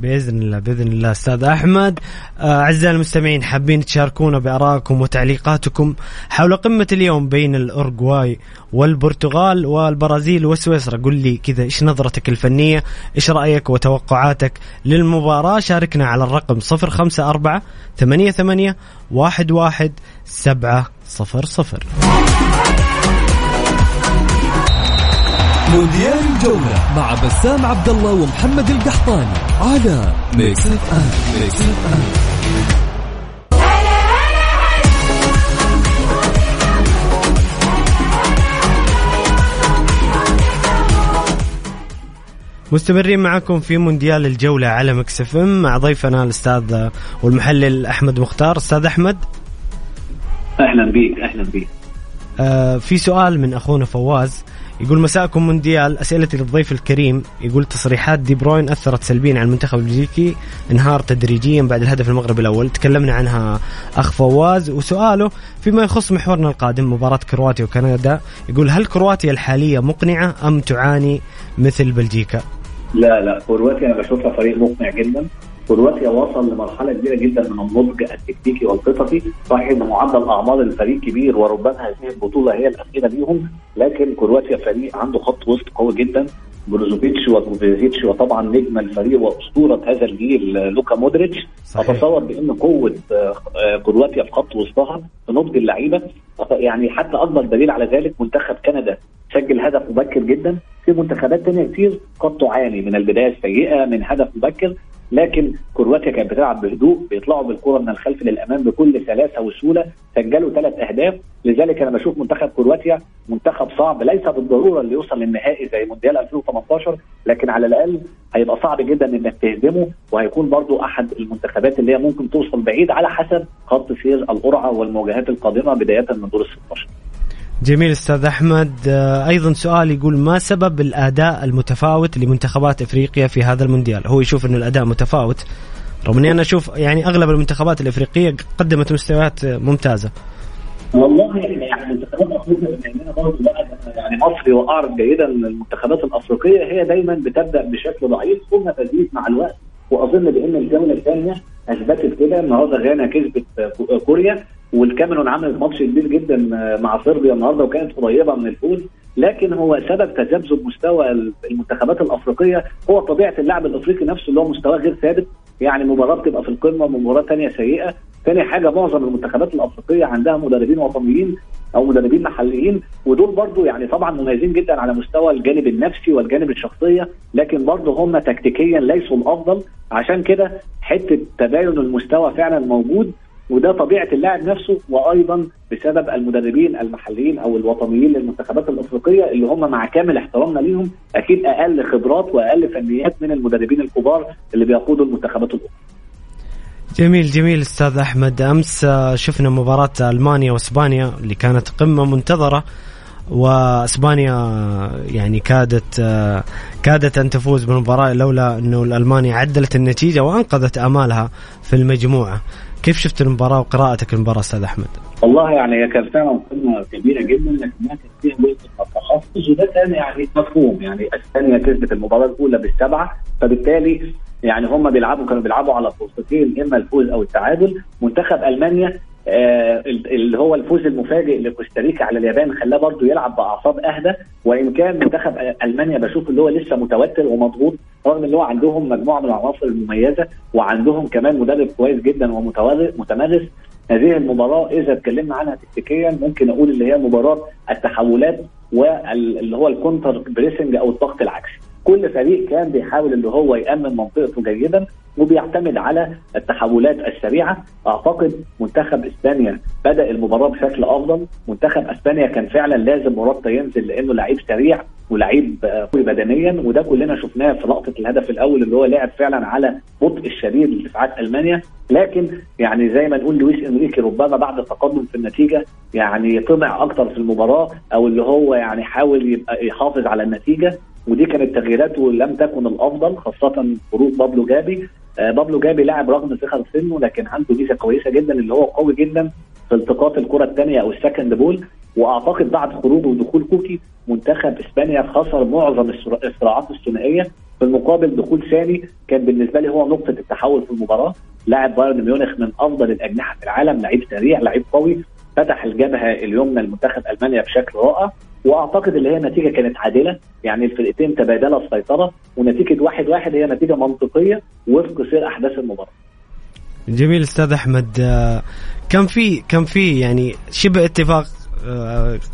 بإذن الله بإذن الله. أستاذ أحمد آه، أعزائي المستمعين حابين تشاركونا بآرائكم وتعليقاتكم حول قمة اليوم بين الاورجواي والبرتغال والبرازيل وسويسرا قل لي كذا إيش نظرتك الفنية؟ إيش رأيك وتوقعاتك للمباراة؟ شاركنا على الرقم 054 88 11 700 مونديال الجولة مع بسام عبد الله ومحمد القحطاني على Mix FM Mix FM مستمرين معكم في مونديال الجولة على Mix FM مع ضيفنا الأستاذ والمحلل أحمد مختار. أستاذ أحمد؟ أهلا بيك أهلا بيك. آه في سؤال من أخونا فواز. يقول مساءكم مونديال اسئلتي للضيف الكريم. يقول تصريحات دي بروين أثرت سلبيا على المنتخب البلجيكي. انهار تدريجيا بعد الهدف المغربي الأول. تكلمنا عنها أخ فواز. وسؤاله فيما يخص محورنا القادم مباراة كرواتيا وكندا يقول هل كرواتيا الحالية مقنعة أم تعاني مثل بلجيكا؟ لا لا كرواتيا أنا بشوفها فريق مقنع جدا. كرواتيا وصل لمرحلة كبيرة جدا من النضج التكتيكي والخططي صحيح إن معدل اعمار الفريق كبير وربما هذه البطولة هي الأخيرة ليهم لكن كرواتيا فريق عنده خط وسط قوي جدا. بروزوفيتش وكوفيزيتش وطبعا نجم الفريق وأسطورة هذا الجيل لوكا مودريتش. صحيح. أتصور بأن قوة آه، كرواتيا في خط وسطها في نضج اللعيبة. يعني حتى أكبر دليل على ذلك منتخب كندا سجل هدف مبكر جدا. في منتخبات تانية كتير قد تعاني من البداية السيئة من هدف مبكر. لكن كرواتيا كانت بتلعب بهدوء بيطلعوا بالكرة من الخلف للأمام بكل سلاسة وسهولة سجلوا ثلاث أهداف. لذلك أنا بشوف منتخب كرواتيا منتخب صعب ليس بالضرورة اللي يوصل للنهائي زي مونديال 2018 لكن على الأقل هيبقى صعب جدا إنك تهزمه وهيكون برضو أحد المنتخبات اللي هي ممكن توصل بعيد على حسب خط سير القرعة والمواجهات القادمة بداية من دور ال 16 جميل أستاذ أحمد. آه، أيضا سؤال يقول ما سبب الأداء المتفاوت لمنتخبات إفريقيا في هذا المونديال؟ هو يشوف إنه الأداء متفاوت رغم إني أنا أشوف يعني أغلب المنتخبات الإفريقية قدمت مستويات ممتازة. والله يعني منتخبات افريقيا يعني مصري واعرف جيدا المنتخبات الأفريقية هي دايما بتبدأ بشكل ضعيف ثم تزيد مع الوقت. وأظن بأن الجوله الثانية أثبتت كده. النهارده غانا كسبت كوريا. والكاميرون عملت ماتش كبير جدا مع صربيا النهارده وكانت قريبة من الفوز لكن هو سبب تذبذب مستوى المنتخبات الأفريقية. هو طبيعة اللاعب الأفريقي نفسه اللي هو مستواه غير ثابت يعني مباراة بتبقى في القمة ومباراه ثانية سيئة. ثاني حاجة معظم المنتخبات الأفريقية عندها مدربين وطنيين أو مدربين محليين ودول برضو يعني طبعا مميزين جدا على مستوى الجانب النفسي والجانب الشخصية لكن برضو هم تكتيكيا ليسوا الأفضل. عشان كده حتة تباين المستوى فعلا موجود. وده طبيعة اللاعب نفسه وأيضا بسبب المدربين المحليين أو الوطنيين للمنتخبات الأفريقية اللي هم مع كامل احترامنا ليهم أكيد أقل خبرات وأقل فنيات من المدربين الكبار اللي بيقودوا المنتخبات الاخرى. جميل جميل أستاذ أحمد أمس شفنا مباراة ألمانيا وإسبانيا اللي كانت قمة منتظرة وإسبانيا يعني كادت كادت أن تفوز بالمباراة لولا أنه المانيا عدلت النتيجة وأنقذت أمالها في المجموعة. كيف شفت المباراة وقراءتك للمباراة أستاذ أحمد؟ والله يعني هي كانت فعلا قمه كبيرة جدا لكنها كانت فيها جزء من وده كان يعني مفهوم يعني اسبانيا كسبت المباراة الأولى بالسبعة فبالتالي يعني هم بيلعبوا كانوا بيلعبوا على فرصتين إما الفوز أو التعادل منتخب ألمانيا آه اللي هو الفوز المفاجئ لكوستاريكا على اليابان خلاه برضه يلعب بأعصاب أهدى. وإن كان منتخب ألمانيا بشوف اللي هو لسه متوتر ومضغوط رغم إن هو عندهم مجموعة من العناصر المميزة وعندهم كمان مدرب كويس جدا ومتمرس هذه المباراة إذا اتكلمنا عنها تكتيكيا ممكن أقول اللي هي مباراة التحولات واللي هو ال counter pressing أو الضغط العكسي. كل فريق كان بيحاول اللي هو يأمن منطقته جيدا وبيعتمد على التحولات السريعة. أعتقد منتخب إسبانيا بدأ المباراة بشكل أفضل. منتخب إسبانيا كان فعلا لازم موراتا ينزل لأنه لعيب سريع ولعيب قوي بدنيا وده كلنا شفناه في لقطة الهدف الأول اللي هو لعب فعلا على بطء الشديد لدفاعات ألمانيا. لكن يعني زي ما نقول لويس إنريكي ربما بعد التقدم في النتيجة يعني طمع أكتر في المباراة أو اللي هو يعني حاول يبقى يحافظ على النتيجة. ودي كانت تغييراته لم تكن الأفضل خاصة خروج بابلو جافي. آه بابلو جافي لاعب رغم صغر سنه لكن عنده ميزه كويسة جدا اللي هو قوي جدا في التقاط الكرة الثانية أو ال second ball. وأعتقد بعد خروجه ودخول كوكي منتخب إسبانيا خسر معظم الصراعات الثنائية. في المقابل دخول ثاني كان بالنسبة لي هو نقطة التحول في المباراة. لاعب بايرن ميونخ من أفضل الأجنحة في العالم لعيب سريع لعيب قوي فتح الجبهة اليمنى لمنتخب ألمانيا بشكل رائع. وأعتقد اللي هي نتيجة كانت عادلة. يعني الفرقتين تبادلا السيطره ونتيجة واحد واحد هي نتيجة منطقية وفق سير أحداث المباراة. جميل أستاذ أحمد. كان في كان في يعني شبه اتفاق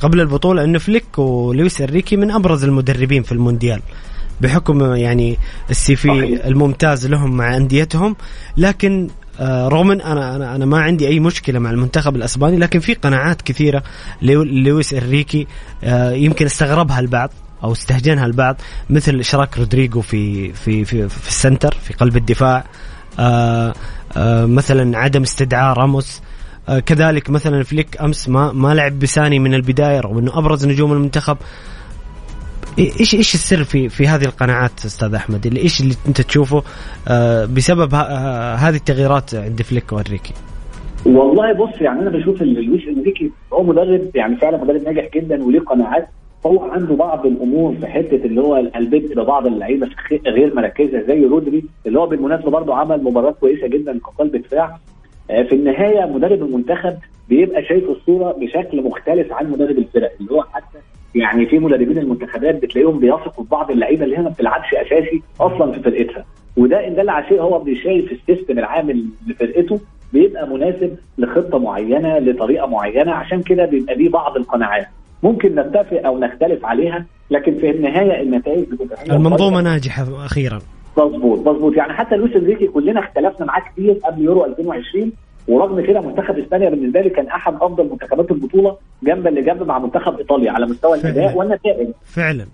قبل البطولة انه فليك ولويس إنريكي من أبرز المدربين في المونديال بحكم يعني ال CV الممتاز لهم مع أنديتهم. لكن رغم إن أنا أنا أنا ما عندي أي مشكلة مع المنتخب الأسباني لكن في قناعات كثيرة لويس إنريكي يمكن استغربها البعض أو استهجنها البعض مثل إشراك رودري في في في, في ال center في قلب الدفاع مثلا عدم استدعاء راموس آه، كذلك مثلا فليك أمس ما ما لعب بساني من البداية رغم إنه أبرز نجوم المنتخب إيش إيش السر في في هذه القناعات أستاذ أحمد؟ اللي إيش اللي أنت تشوفه آه، بسبب آه، هذه التغييرات عند فليك وانريكي والله بص يعني أنا بشوف إن لويس انريكي هو مدرب يعني فعلا مدرب ناجح جدا وليه قناعات. هو عنده بعض الأمور في حتة اللي هو البدء ببعض اللعيبة غير مراكزها زي رودري اللي هو بالمناسبة برضه عمل مباراة كويسة جدا كقلب دفاع آه، في النهاية مدرب المنتخب بيبقى شايف الصورة بشكل مختلف عن مدرب الفرق اللي هو حتى يعني في مدربين المنتخبات بتلاقيهم بيثقوا في بعض اللعيبة اللي هي ما بتلعبش أساسي أصلا في فرقتها. وده إن دل على شيء هو بيشايف السيستم العامل لفرقته بيبقى مناسب لخطة معينة لطريقة معينة عشان كده بيبقى ليه بعض القناعات. ممكن نتفق أو نختلف عليها لكن في النهاية النتائج بتبقى المنظومة ناجحة أخيرا. مظبوط مظبوط. يعني حتى لويس إنريكي كلنا اختلفنا معاه كتير قبل يورو 2020 ورغم كده منتخب إسبانيا بالنسبة لي كان أحد أفضل منتخبات البطولة جنبا لجنب مع منتخب إيطاليا على مستوى. الأداء والنتائج. فعلا.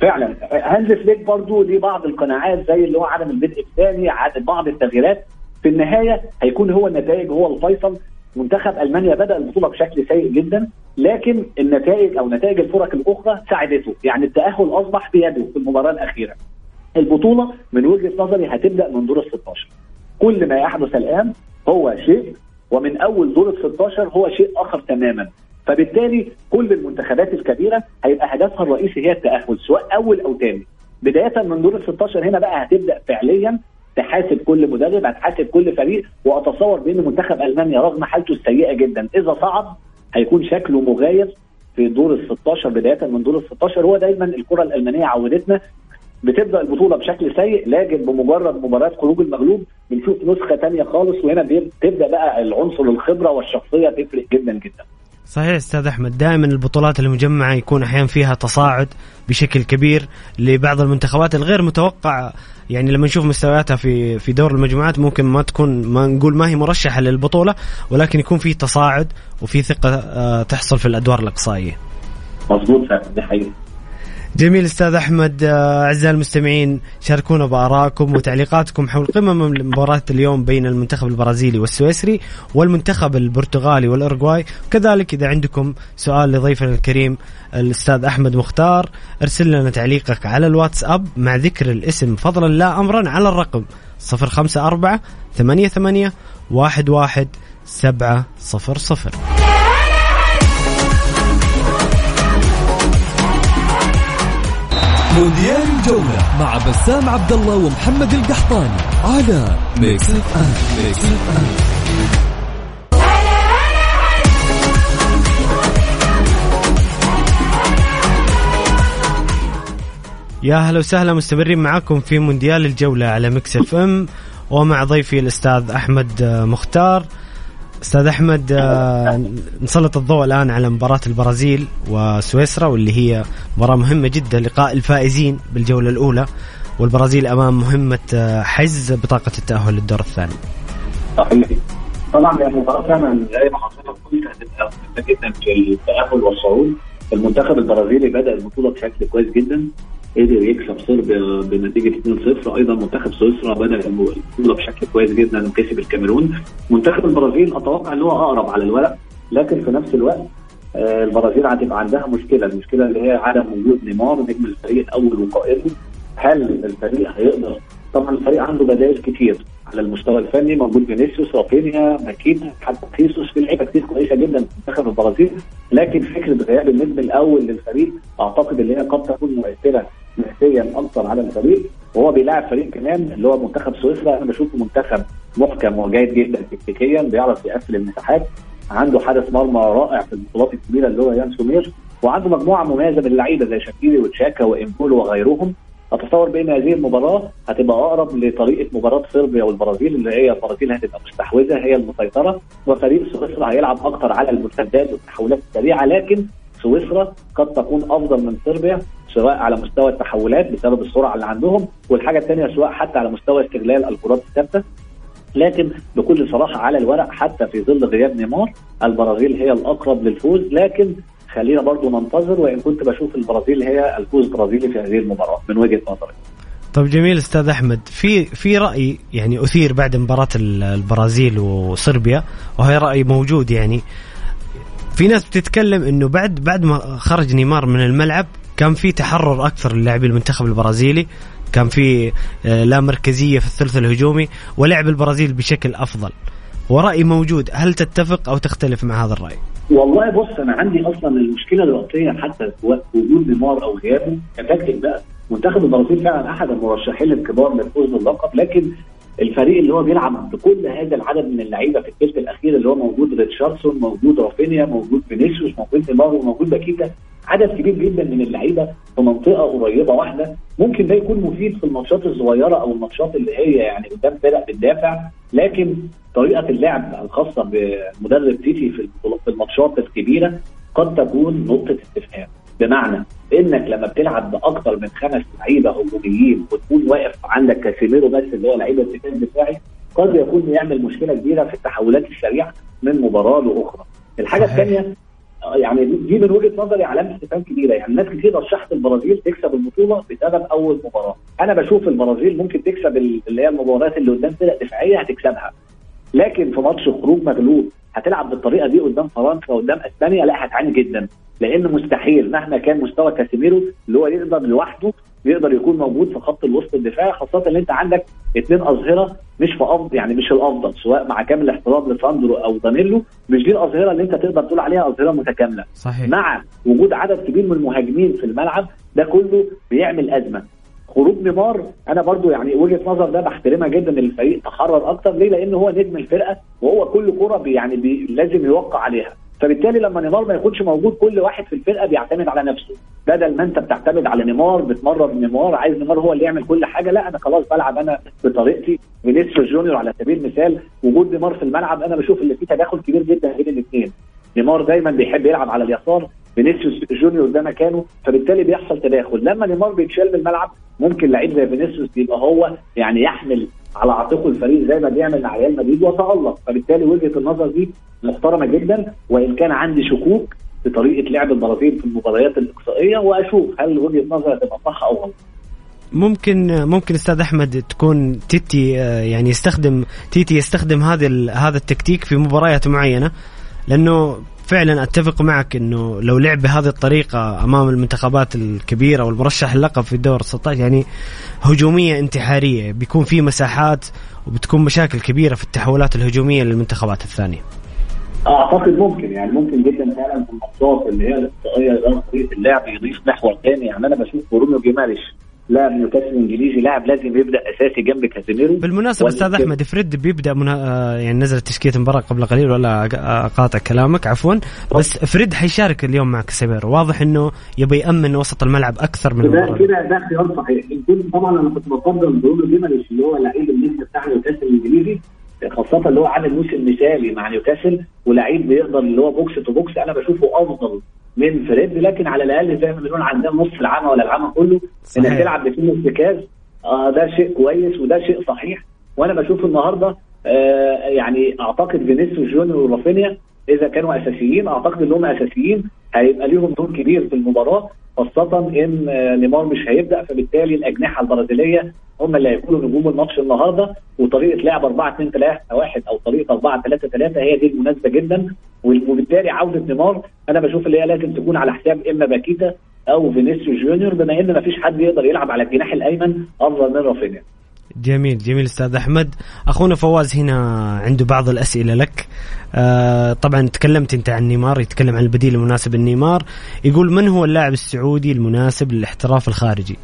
فعلا. هانز فليك برضو ليه بعض القناعات زي اللي هو عدم البدء الثاني عدم بعض التغييرات. في النهاية هيكون هو النتائج هو الفيصل. منتخب ألمانيا بدأ البطولة بشكل سيء جدا لكن النتائج أو نتائج الفرق الأخرى ساعدته. يعني التأهل أصبح بيده في المباراة الأخيرة. البطولة من وجهة نظري هتبدأ من دور ال 16 كل ما يحدث الآن هو شيء ومن أول دور ال 16 هو شيء آخر تماما. فبالتالي كل المنتخبات الكبيرة هيبقى هدفها الرئيسي هي التأهل سواء أول أو ثاني بداية من دور ال 16 هنا بقى هتبدأ فعليا تحاسب كل مدرب هتحاسب كل فريق. وأتصور بأن منتخب ألمانيا رغم حالته السيئة جدا إذا صعد هيكون شكله مغاير في دور ال 16 بداية من دور ال 16 هو دايما الكرة الألمانية عودتنا بتبدأ البطولة بشكل سيء لكن بمجرد مباراه خروج المغلوب بنشوف نسخة تانية خالص وهنا بتبدا بقى العنصر الخبرة والشخصية تفرق جدا جدا. صحيح أستاذ أحمد دائما البطولات المجمعة يكون أحيانا فيها تصاعد بشكل كبير لبعض المنتخبات الغير متوقع يعني لما نشوف مستوياتها في في دور المجموعات ممكن ما تكون ما نقول ما هي مرشحة للبطولة ولكن يكون في تصاعد وفي ثقة آه، تحصل في الأدوار الأقصائية. مظبوط فعلا جميل أستاذ أحمد آه، أعزائي المستمعين شاركونا بآرائكم وتعليقاتكم حول قمم مباراه اليوم بين المنتخب البرازيلي والسويسري والمنتخب البرتغالي والاورجواي كذلك إذا عندكم سؤال لضيفنا الكريم الأستاذ أحمد مختار أرسل لنا تعليقك على الواتساب مع ذكر الاسم فضلا لا امرا على الرقم 054 88 11 700 مونديال الجولة مع بسام عبد الله ومحمد القحطاني على Mix FM Mix FM يا هلا وسهلا مستمرين معاكم في مونديال الجولة على Mix FM ومع ضيفي الأستاذ أحمد آه، مختار. أستاذ أحمد آه، نسلط الضوء الآن على مباراة البرازيل وسويسرا واللي هي مباراة مهمة جدا لقاء الفائزين بالجولة الأولى والبرازيل أمام مهمة آه، حجز بطاقة التأهل للدور الثاني. صحيح طبعا المباراه فعلا زي ما حضرتك قلت مهمه جدا في التأهل والصعود. المنتخب البرازيلي بدأ البطولة بشكل كويس جدا. قدر يكسب صربيا بنتيجة 2-0 أيضا منتخب سويسرا بدأ البطوله بشكل كويس جدا وكسب الكاميرون. منتخب البرازيل أتوقع إن هو أقرب على الورق لكن في نفس الوقت آه، البرازيل هتبقى عندها مشكلة المشكلة اللي هي عدم وجود نيمار نجم الفريق الأول وقائده هل الفريق هيقدر؟ طبعا الفريق عنده بدائل كتير. على المستوى الفني موجود فينيسيوس رافينيا ماكيتا حتى خيسوس في لعيبة كتير كويسة جدا في منتخب البرازيل. لكن فكرة غياب النجم الأول للفريق أعتقد إن هي قد تكون مؤثرة نفسيا أكثر على الفريق. وهو بيلاعب فريق كمان اللي هو منتخب سويسرا. أنا بشوفه منتخب محكم وجيد جدا تكتيكيا بيعرف يقفل المساحات. عنده حارس مرمى رائع في البطولات الكبيرة اللي هو يان سومير. وعنده مجموعة مميزة من اللعيبة زي شاكيري وتشاكا وإمبولو وغيرهم. أتصور بأن هذه المباراة هتبقى أقرب لطريقة مباراة صربيا والبرازيل اللي هي البرازيل هتبقى مستحوذة هي المسيطرة وفريق سويسرا هيلعب أكثر على المرتدات والتحولات السريعة لكن سويسرا قد تكون أفضل من صربيا سواء على مستوى التحولات بسبب السرعة اللي عندهم والحاجة الثانية سواء حتى على مستوى استغلال الكرات الثابتة. لكن بكل صراحة على الورق حتى في ظل غياب نيمار البرازيل هي الأقرب للفوز لكن خلينا برضو ننتظر وإن كنت بشوف البرازيل هي الفوز البرازيلي في هذه المباراة من وجهة نظري. طب جميل أستاذ أحمد في في رأي يعني أثير بعد مباراة ال- البرازيل وصربيا وهي رأي موجود يعني. في ناس بتتكلم إنه بعد بعد ما خرج نيمار من الملعب كان في تحرر أكثر للاعبي المنتخب البرازيلي كان في آه، لا مركزية في الثلث الهجومي ولعب البرازيل بشكل أفضل. ورأي موجود هل تتفق أو تختلف مع هذا الرأي؟ والله بص أنا عندي أصلا المشكلة الوقتية حتى وجود نيمار أو غيابه. كتكتيك بقى. منتخب البرازيل فعلا أحد المرشحين الكبار للفوز باللقب لكن الفريق اللي هو بيلعب بكل هذا العدد من اللعيبة في الثلث الأخير اللي هو موجود ريتشارليسون موجود رافينيا موجود فينيسيوس موجود نيمار وموجود باكيتا. عدد كبير جدا من اللعيبة في منطقة قريبة واحدة. ممكن ده يكون مفيد في الماتشات الصغيرة أو الماتشات اللي هي يعني قدام فرق بتدافع. لكن طريقة اللعب الخاصة بمدرب تيتي في الماتشات الكبيرة قد تكون نقطة استفهام بمعنى إنك لما بتلعب باكثر من خمس لعيبة هجوميين وتكون واقف عندك كاسيميرو بس اللي هو لعيب ارتكاز دفاعي قد يكون يعمل مشكلة كبيرة في التحولات السريعة من مباراة لأخرى. الحاجة. الثانية يعني دي- من وجهة نظري علامة استفهام كبيرة. يعني ناس كتير رشحت البرازيل تكسب البطولة بسبب أول مباراة. أنا بشوف البرازيل ممكن تكسب ال- اللي هي المباريات اللي قدام فرق دفاعية هتكسبها. لكن في ماتش خروج مغلوب هتلعب بالطريقة دي قدام فرنسا قدام إسبانيا؟ لا هتعاني جدا لأن مستحيل مهما كان مستوى كاسيميرو اللي هو يقدر لوحده يقدر يكون موجود في خط الوسط الدفاعي خاصة إن أنت عندك اثنين أظهرة مش في أفضل يعني مش الأفضل سواء مع كامل احترام لساندرو أو دانيلو مش دي الأظهرة اللي أنت تقدر تقول عليها أظهرة متكاملة. صحيح. مع وجود عدد كبير من المهاجمين في الملعب ده كله بيعمل أزمة. خروج نيمار أنا برضو يعني وجهة نظر ده بحترمها جدا إن الفريق تحرر أكتر. ليه؟ لأن هو نجم الفرقة وهو كل كرة يعني بي لازم يوقع عليها. فبالتالي لما نيمار ما يكونش موجود كل واحد في الفرقة بيعتمد على نفسه. بدل ما أنت بتعتمد على نيمار بتمرر نيمار عايز نيمار هو اللي يعمل كل حاجة لا أنا خلاص بلعب أنا بطريقتي. فينيسيوس جونيور على سبيل المثال وجود نيمار في الملعب أنا بشوف إن في تداخل كبير جدا بين الاثنين نيمار دايما بيحب يلعب على اليسار فينيسيوس جونيور ده مكانه فبالتالي بيحصل تداخل. لما نيمار بيتشال من الملعب ممكن لعيب زي فينيسيوس يبقى هو يعني يحمل على عاتقه الفريق زي ما بيعمل مع ريال مدريد وتألق فبالتالي وجهة النظر دي محترمة جدا وإن كان عندي شكوك في طريقة لعب البرازيل في المباريات الإقصائية وأشوف هل وجهة نظري هتبقى صح أو غلط. ممكن ممكن أستاذ أحمد تكون تيتي آه، يعني يستخدم تيتي يستخدم هذا هذا التكتيك في مباريات معينة. لأنه فعلا أتفق معك إنه لو لعب بهذه الطريقة أمام المنتخبات الكبيرة والمرشح اللقب في الدور 16 يعني هجومية انتحارية. بيكون في مساحات وبتكون مشاكل كبيرة في التحولات الهجومية للمنتخبات الثانية. أعتقد ممكن يعني ممكن جدا فعلا في الماتشات اللي هي الاقصائيه طريقة اللعب يضيف محور ثاني يعني أنا بشوف برونو جيماريش لاعب نيوكاسل الانجليزي لاعب لازم يبدأ أساسي جنب كازيميرو. بالمناسبة أستاذ أحمد فريد بيبدأ منا... آه، يعني نزلت تشكيلة المباراه قبل قليل ولا أقاطع كلامك؟ عفوا. بس فريد حيشارك اليوم مع كاسيميرو واضح إنه يبي يأمن وسط الملعب أكثر من ده المباراة. كده ده اختيار صحيح طبعا أنا كنت بفضل برونو جيماريش اللي هو لعيب الليست بتاع نيوكاسل الإنجليزي خاصة اللي هو عامل موسم مثالي مع نيوكاسل ولعيب بيقدر اللي هو box to box أنا بشوفه أفضل من فريد لكن على الأقل زي ما بنقول عندنا نص العمى ولا العمى كله صحيح. انك تلعب بفيلم ارتكاز آه ده شيء كويس وده شيء صحيح وأنا بشوف النهارده آه يعني أعتقد فينيسيوس جونيور ورافينيا إذا كانوا أساسيين أعتقد إن هم أساسيين هيبقى ليهم دور كبير في المباراة خاصة إن آه، نيمار مش هيبدأ فبالتالي الأجنحة البرازيلية هم اللي هيكونوا نجوم الماتش النهارده وطريقة لعب 4 2 3 1 أو طريقة 4 3 3 هي دي المناسبة جدا وبالتالي عودة نيمار أنا بشوف اللي هي لازم تكون على حساب إما باكيتا أو فينيسيوس جونيور بما إن مفيش حد يقدر يلعب على الجناح الأيمن أفضل من رافينيا. جميل جميل أستاذ أحمد. أخونا فواز هنا عنده بعض الأسئلة لك. آه طبعا تكلمت أنت عن نيمار يتكلم عن البديل المناسب لنيمار يقول من هو اللاعب السعودي المناسب للاحتراف الخارجي؟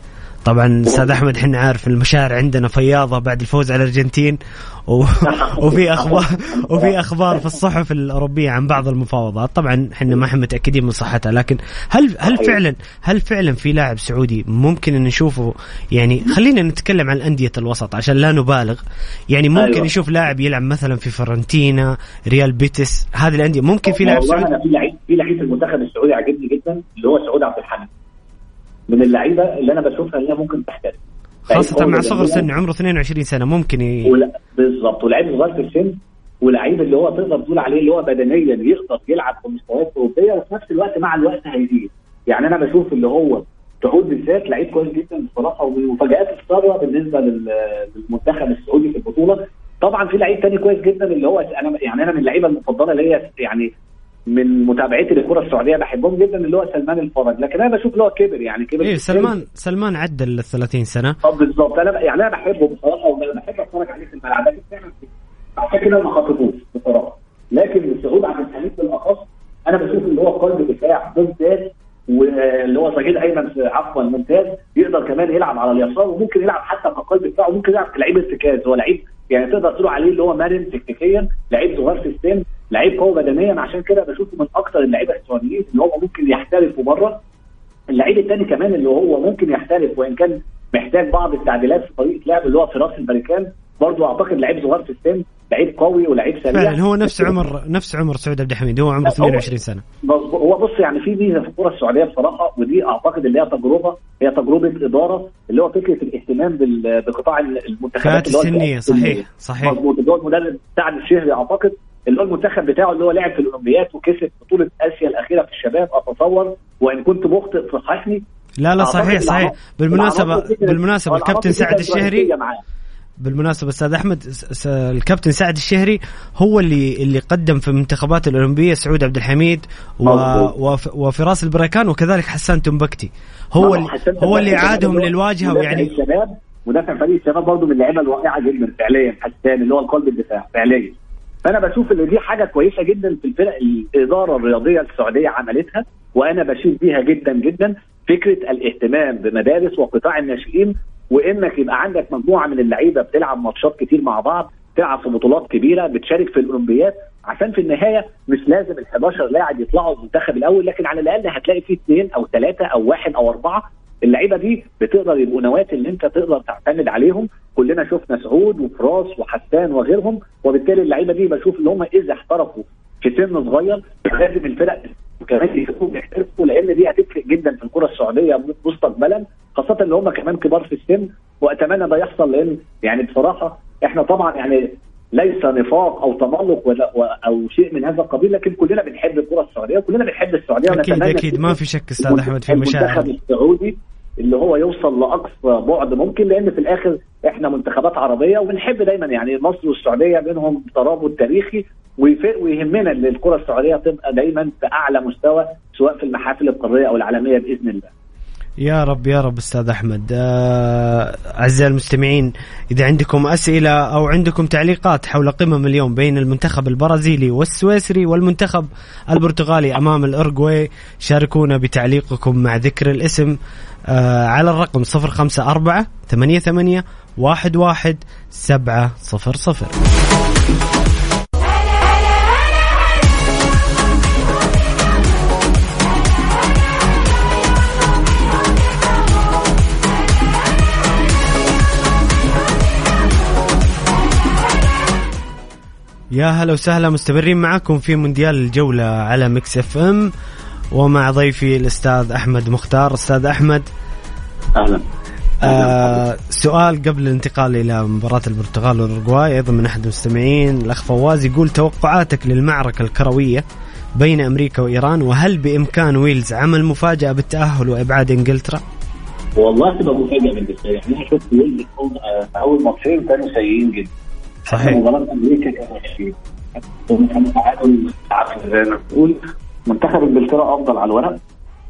طبعا أستاذ أحمد إحنا عارف المشاعر عندنا فياضة بعد الفوز على الأرجنتين و... <laughs> وفي أخبار وفي أخبار في الصحف الأوروبية عن بعض المفاوضات. طبعا إحنا ما إحنا متأكدين من صحتها لكن هل هل. فعلا هل فعلا في لاعب سعودي ممكن إن نشوفه؟ يعني خلينا نتكلم عن أندية الوسط عشان لا نبالغ. يعني ممكن أيوة. نشوف لاعب يلعب مثلا في فيورنتينا ريال بيتس هذه الأندية ممكن في لاعب سعودي؟ أنا في لعيب في لعيب في المنتخب السعودي عاجبني جدا اللي هو سعود عبد الحميد من اللعيبة اللي أنا بشوفها ان هي ممكن تحترف. لعيب مع صغر. سن عمره 22 سنة ممكن ي... ولا بالظبط. ولعيب صغير في السن ولعيب اللي هو تقدر تقول عليه اللي هو بدنيا يقدر يلعب في مستويات أوروبية وفي نفس الوقت مع الوقت هيزيد. يعني أنا بشوف اللي هو سعود بالذات لعيب كويس جدا بصراحة المفاجات ساره بالنسبة لل- للمنتخب السعودي في البطولة. طبعا في لعيب تاني كويس جدا اللي هو أنا يعني أنا من اللعيبة المفضلة ليا يعني من متابعتي للكره السعودية بحبهم جدا اللي هو سلمان الفرج. لكن أنا بشوف اللي هو كبر يعني كبر إيه. سلمان سلمان عدى ال 30 سنة. طب بالظبط أنا يعني أنا بحبه بصراحه وأنا بحب أتفرج عليه في الملعب. لكن فعلا عشان كده ما خطفوش بصراحة. لكن سعود عبد الحميد بالأخص أنا بشوف اللي هو قلب دفاع ممتاز واللي هو ظهير أيمن عفوا ممتاز. يقدر كمان يلعب على اليسار وممكن يلعب حتى كقلب دفاع وممكن يلعب كلاعب ارتكاز. هو لعيب يعني تقدر تقول عليه اللي هو مرن تكتيكيا لعيب صغير في السن. لعيب قوي بدنيا عشان كده بشوفه من أكثر اللعيبة السعوديين اللي هو ممكن يحترفوا بره اللعيب الثاني كمان اللي هو ممكن يحترف وإن كان محتاج بعض التعديلات في طريقة لعب اللي هو فراس البركان برضه أعتقد لعيب صغير في السن لعيب قوي ولعيب سريع فعلا هو نفس عمر نفس عمر سعود عبد الحميد هو عمره لا، هو- 22 سنة. هو بص يعني في ميزة في الكرة السعودية بصراحة ودي أعتقد اللي هي تجربة هي تجربة إدارة اللي هو فكرة الاهتمام بقطاع المنتخبات الفئات صحيح،. صحيح. مظبوط اللي هو المدرب سعد الشهري أعتقد اللي هو المنتخب بتاعه اللي هو لعب في الاولمبيات وكسب بطوله اسيا الاخيره في الشباب اتصور وان كنت مخطئ صححني لا لا صحيح صحيح بالمناسبه بالمناسبه الكابتن سعد الشهري. بالمناسبة أستاذ احمد الكابتن سعد الشهري هو اللي اللي قدم في المنتخبات الاولمبيه سعود عبد الحميد و. وف وفراس البركان وكذلك حسان تنبكتي هو اللي هو اللي عادهم للواجهه ويعني الشباب مدافع فريق الشباب برضه من اللعيبه الواقعه جدا فعليا حسان اللي هو القلب الدفاع فعليا فانا بشوف إن دي حاجة كويسة جدا في الفرق الإدارة الرياضية السعودية عملتها وأنا بشيد بيها جدا جدا فكرة الاهتمام بمدارس وقطاع الناشئين وإنك يبقى عندك مجموعة من اللعيبة بتلعب ماتشات كتير مع بعض تلعب في بطولات كبيرة بتشارك في الاولمبياد عشان في النهاية مش لازم ال 11 لاعب يطلعوا المنتخب الأول لكن على الأقل هتلاقي فيه اثنين أو ثلاثة أو واحد أو أربعة اللعيبة دي بتقدر يبقوا نواه اللي انت تقدر تعتمد عليهم. كلنا شفنا سعود وفراس وحسان وغيرهم وبالتالي اللعيبة دي بشوف ان هم إذا احترفوا في سن صغير لازم الفرق كمان يكونوا بيحترفوا لأن دي هتفرق جدا في الكرة السعودية مستقبلا خاصة ان هم كمان كبار في السن. وأتمنى ده يحصل لأن يعني بصراحة إحنا طبعا يعني ليس نفاق أو تملق ولا أو شيء من هذا القبيل لكن كلنا بنحب الكره السعودية وكلنا بنحب السعودية. أكيد أكيد. ما في شك أستاذ أحمد في المنتخب مشاعر السعودي اللي هو يوصل لأقصى بعد ممكن لأن في الآخر إحنا منتخبات عربية وبنحب دايما يعني مصر والسعودية بينهم ترابط تاريخي ويهمنا إن الكرة السعودية تبقى دايما في أعلى مستوى سواء في المحافل القارية أو العالمية بإذن الله. يا رب يا رب أستاذ أحمد. آه، أعزائي المستمعين إذا عندكم أسئلة أو عندكم تعليقات حول قمم اليوم بين المنتخب البرازيلي والسويسري والمنتخب البرتغالي أمام الارجواي شاركونا بتعليقكم مع ذكر الاسم آه، على الرقم 054 88 11 700 يا هلا وسهلا مستمرين معكم في مونديال الجولة على مكس إف إم ومع ضيفي الأستاذ أحمد مختار أستاذ أحمد أهلا. آه سؤال قبل الانتقال إلى مباراة البرتغال والاورجواي أيضا من أحد المستمعين الأخ فواز يقول توقعاتك للمعركة الكروية بين أمريكا وإيران وهل بإمكان ويلز عمل مفاجأة بالتأهل وإبعاد إنجلترا؟ والله تبقى مفاجأة بالنسبة لي إحنا شفت ويلز أول ماتشين كانوا سيئين جدا. صحيح. مباراة أمريكا تعادل عافية زي ما بنقول منتخب إنجلترا أفضل على الورق.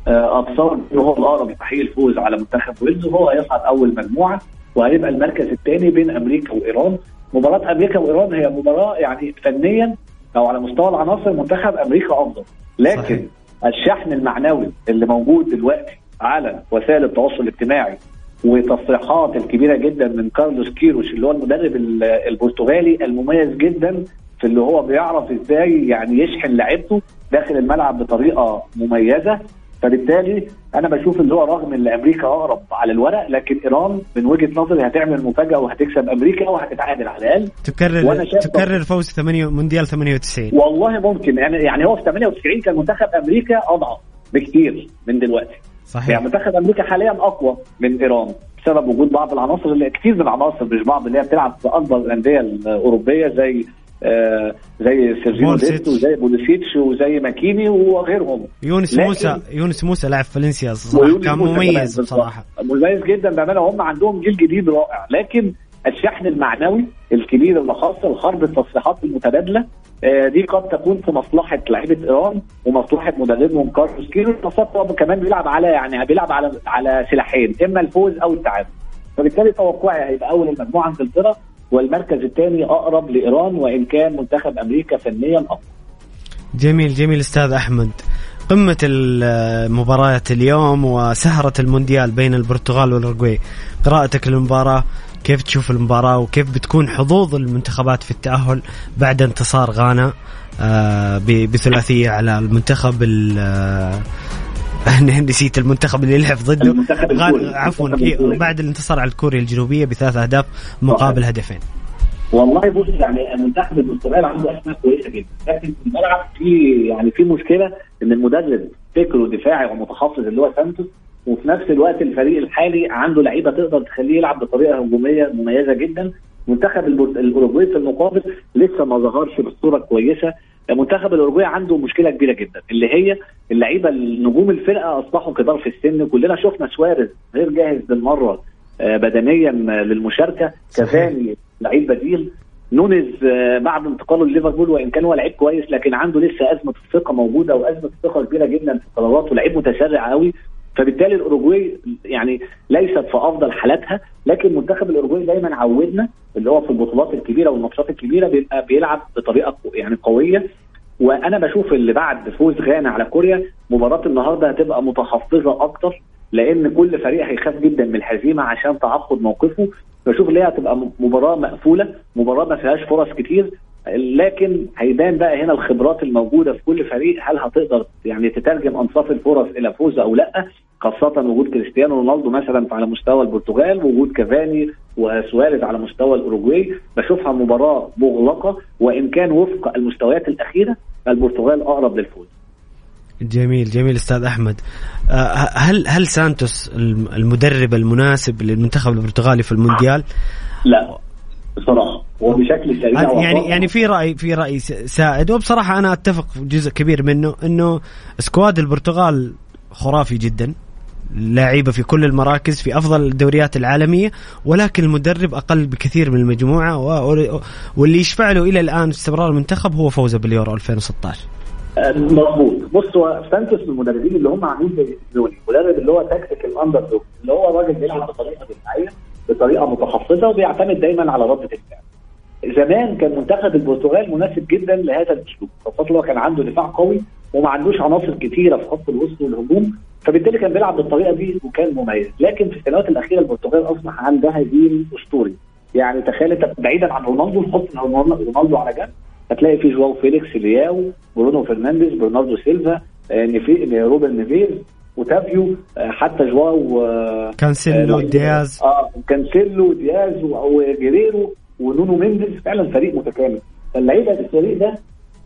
آه، اتصور ان هو الأقرب يستحيل الفوز على منتخب ويلز وهو هيصعد أول مجموعة وهيبقى المركز الثاني بين أمريكا وإيران. مباراة أمريكا وإيران هي مباراة يعني فنيا أو على مستوى العناصر منتخب أمريكا أفضل. لكن صحيح. الشحن المعنوي اللي موجود دلوقتي على وسائل التواصل الاجتماعي وتصريحات الكبيرة جدا من كارلوس كيروش اللي هو المدرب ال- البرتغالي المميز جدا في اللي هو بيعرف إزاي يعني يشحن لعيبته داخل الملعب بطريقة مميزة. فبالتالي أنا بشوف اللي هو رغم إن أمريكا أقرب على الورق لكن إيران من وجهة نظري هتعمل مفاجأة وهتكسب أمريكا وهتتعادل على الأقل. تكرر وأنا تكرر فوز 8 مونديال 98 والله ممكن. يعني يعني هو في 98 كان منتخب أمريكا أضعف بكتير من دلوقتي. صحيح. يعني منتخب أمريكا حاليا أقوى من إيران بسبب وجود بعض العناصر اللي كتير من العناصر مش بعض اللي هي بتلعب في أكبر الأندية الأوروبية زي آه زي سيرجينو بولسيتش. ديست وزي بوليسيتش وزي ماكيني وغيرهم. يونس موسى يونس موسى لاعب فالنسيا صراحة كان مميز. بصراحة. مميز جدا بامانه هم عندهم جيل جديد رائع. لكن الشحن المعنوي الكبير اللي حاصل حرب التصريحات المتبادلة آه، دي قد تكون في مصلحة لعيبة إيران ومصلحة مدربهم كارلوس كيروش خاصه كمان بيلعب على يعني بيلعب على على سلاحين إما الفوز أو التعادل. فبالتالي توقعي هيبقى أول المجموعة إنجلترا والمركز الثاني أقرب لإيران وإن كان منتخب أمريكا فنيا افضل جميل جميل أستاذ أحمد. قمة المباريات اليوم وسهرة المونديال بين البرتغال والأورجواي قراءتك للمباراة؟ كيف تشوف المباراة وكيف بتكون حظوظ المنتخبات في التأهل بعد انتصار غانا آه، بثلاثية على المنتخب ال- آه، <laughs> نسيت المنتخب اللي لعب ضده المنتخب. عفوا المنتخب إيه،. بعد الانتصار على كوريا الجنوبية بثلاث أهداف مقابل هدفين والله بص يعني منتخب البرتغال عنده أسماء كويسة جدا لكن في الملعب في يعني في مشكلة إن المدرب فكره دفاعي ومتحفظ اللي هو سانتوس وفي نفس الوقت الفريق الحالي عنده لعيبة تقدر تخليه يلعب بطريقة هجومية مميزة جدا. منتخب الأوروجواي في المقابل لسه ما ظهرش بصورة كويسة. منتخب الأوروجواي عنده مشكلة كبيرة جدا اللي هي اللعيبة النجوم الفرقة أصبحوا كبار في السن. كلنا شفنا سواريز غير جاهز بالمرة آه، بدنيا آه، للمشاركة. صحيح. كافاني لعيب بديل. نونيز آه، بعد انتقاله لليفربول وإن كان هو لعيب كويس لكن عنده لسه أزمة الثقة موجودة وأزمة الثقة كبيرة جدا في قراراته. لعيب متسرع قوي فبالتالي الأوروجواي يعني ليست في أفضل حالاتها لكن منتخب الأوروجواي دايما عودنا اللي هو في البطولات الكبيرة والماتشات الكبيرة بيبقى بيلعب بطريقة يعني قوية. وأنا بشوف اللي بعد فوز غانا على كوريا مباراة النهارده هتبقى متحفظة أكتر لأن كل فريق هيخاف جدا من الهزيمة عشان تعقد موقفه. بشوف اللي هي هتبقى مباراة مقفولة مباراة ما فيهاش فرص كتير. لكن هيبان بقى هنا الخبرات الموجودة في كل فريق هل هتقدر يعني تترجم أنصاف الفرص إلى فوز أو لأ؟ خاصة وجود كريستيانو رونالدو مثلا على مستوى البرتغال وجود كافاني وسواريز على مستوى الأوروجواي. بشوفها مباراة مغلقة وإن كان وفق المستويات الأخيرة البرتغال أقرب للفوز. جميل جميل أستاذ أحمد. آه، هل هل سانتوس الم- المدرب المناسب للمنتخب البرتغالي في المونديال؟ لا بصراحة. وبشكل سريع يعني وواضح. يعني في راي في رأي سائد. وبصراحة أنا أتفق في جزء كبير منه إنه squad البرتغال خرافي جدا. لاعيبه في كل المراكز في أفضل الدوريات العالمية ولكن المدرب أقل بكثير من المجموعة و- واللي يشفع له إلى الآن استمرار المنتخب هو فوزه باليورو 2016 آه، مظبوط. بص هو سانتوس من المدربين اللي هم عاملين زي سيميوني مدرب اللي هو تكتيك ال underdog اللي هو راجل بيلعب بطريقة دفاعية بطريقة متحفظه وبيعتمد دايما على ردة الفعل. زمان كان منتخب البرتغال مناسب جدا لهذا الأسلوب. خاصه لو كان عنده دفاع قوي وما عندوش عناصر كتيرة في خط الوسط والهجوم فبالتالي كان بيلعب بالطريقة دي وكان مميز. لكن في السنوات الأخيرة البرتغال أصبح عندها جيل أسطوري. يعني تخيل أنت بعيدا عن رونالدو نحط رونالدو على جنب هتلاقي في جواو فيليكس لياو برونو فرنانديز برناردو سيلفا آه، نيفي روبن نيفيز أوتافيو آه، حتى جواو آه، كانسيلو آه، دياز. آه كانسيلو دياز وجيريرو ونونو مينديز فعلا فريق متكامل. فاللعيبة الفريق ده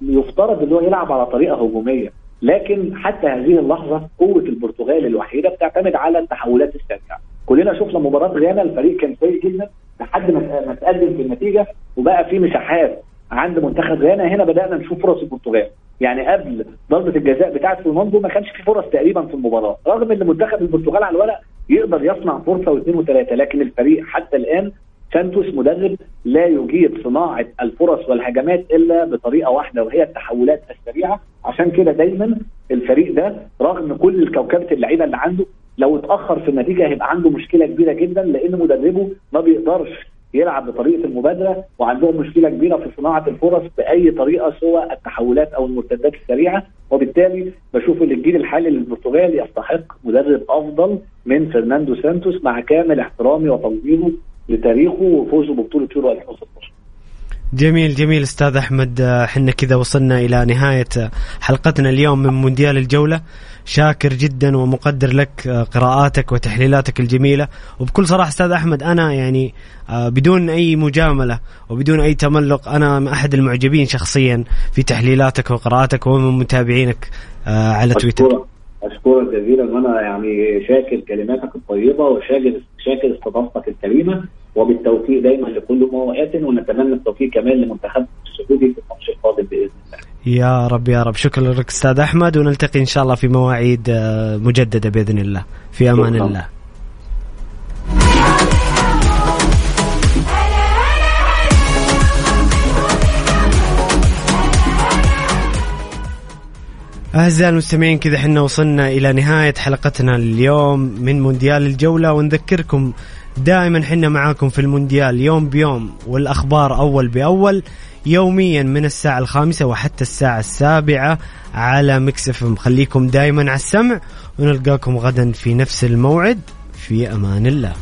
يفترض إن هو يلعب على طريقة هجومية. لكن حتى هذه اللحظة قوة البرتغال الوحيدة بتعتمد على التحولات السريعة. كلنا شفنا مباراة غانا الفريق كان سيء جدا لحد ما ما تقدم في النتيجة وبقى في مساحات عند منتخب غانا هنا بدأنا نشوف فرص البرتغال. يعني قبل ضربة الجزاء بتاعه رونالدو ما كانش في فرص تقريبا في المباراة. رغم إن منتخب البرتغال على الورق يقدر يصنع فرصة واثنين وثلاثه لكن الفريق حتى الآن سانتوس مدرب لا يجيد صناعة الفرص والهجمات إلا بطريقة واحدة وهي التحولات السريعة. عشان كده دايما الفريق ده رغم كل كوكبه اللعيبة اللي عنده لو اتأخر في النتيجة هيبقى عنده مشكلة كبيرة جدا لأن مدربه ما بيقدرش يلعب بطريقة المبادرة وعندهم مشكلة كبيرة في صناعة الفرص بأي طريقة سوى التحولات أو المرتدات السريعة. وبالتالي بشوف إن الجيل الحالي للبرتغال يستحق مدرب أفضل من فرناندو سانتوس مع كامل احترامي وتقديره لتاريخه وفوزه ببطولة يورو 2016 جميل جميل أستاذ أحمد. آه، حنا كذا وصلنا إلى نهاية حلقتنا اليوم من مونديال الجولة. شاكر جدا ومقدر لك قراءاتك وتحليلاتك الجميلة. وبكل صراحة أستاذ أحمد أنا يعني آه، بدون أي مجاملة وبدون أي تملق أنا أحد المعجبين شخصيا في تحليلاتك وقراءاتك ومن متابعينك آه، على تويتر. أشكرك أشكرك جزيلا. وأنا يعني شاكر كلماتك الطيبة وشاكر شاكر استضافتك الكريمة وبالتوفيق دايما لكل مواقات ونتمنى التوفيق كمان لمنتخب السعودي في الماتش القادم بإذن الله. يا رب يا رب. شكرا لك أستاذ أحمد ونلتقي إن شاء الله في مواعيد آه، مجددة بإذن الله. في أمان. الله. أعزائي المستمعين كذا حنا وصلنا إلى نهاية حلقتنا اليوم من مونديال الجولة. ونذكركم دائما حنا معاكم في المونديال يوم بيوم والأخبار أول بأول يوميا من الساعة الخامسة وحتى الساعة السابعة على مكسف خليكم دائما على السمع ونلقاكم غدا في نفس الموعد. في أمان الله.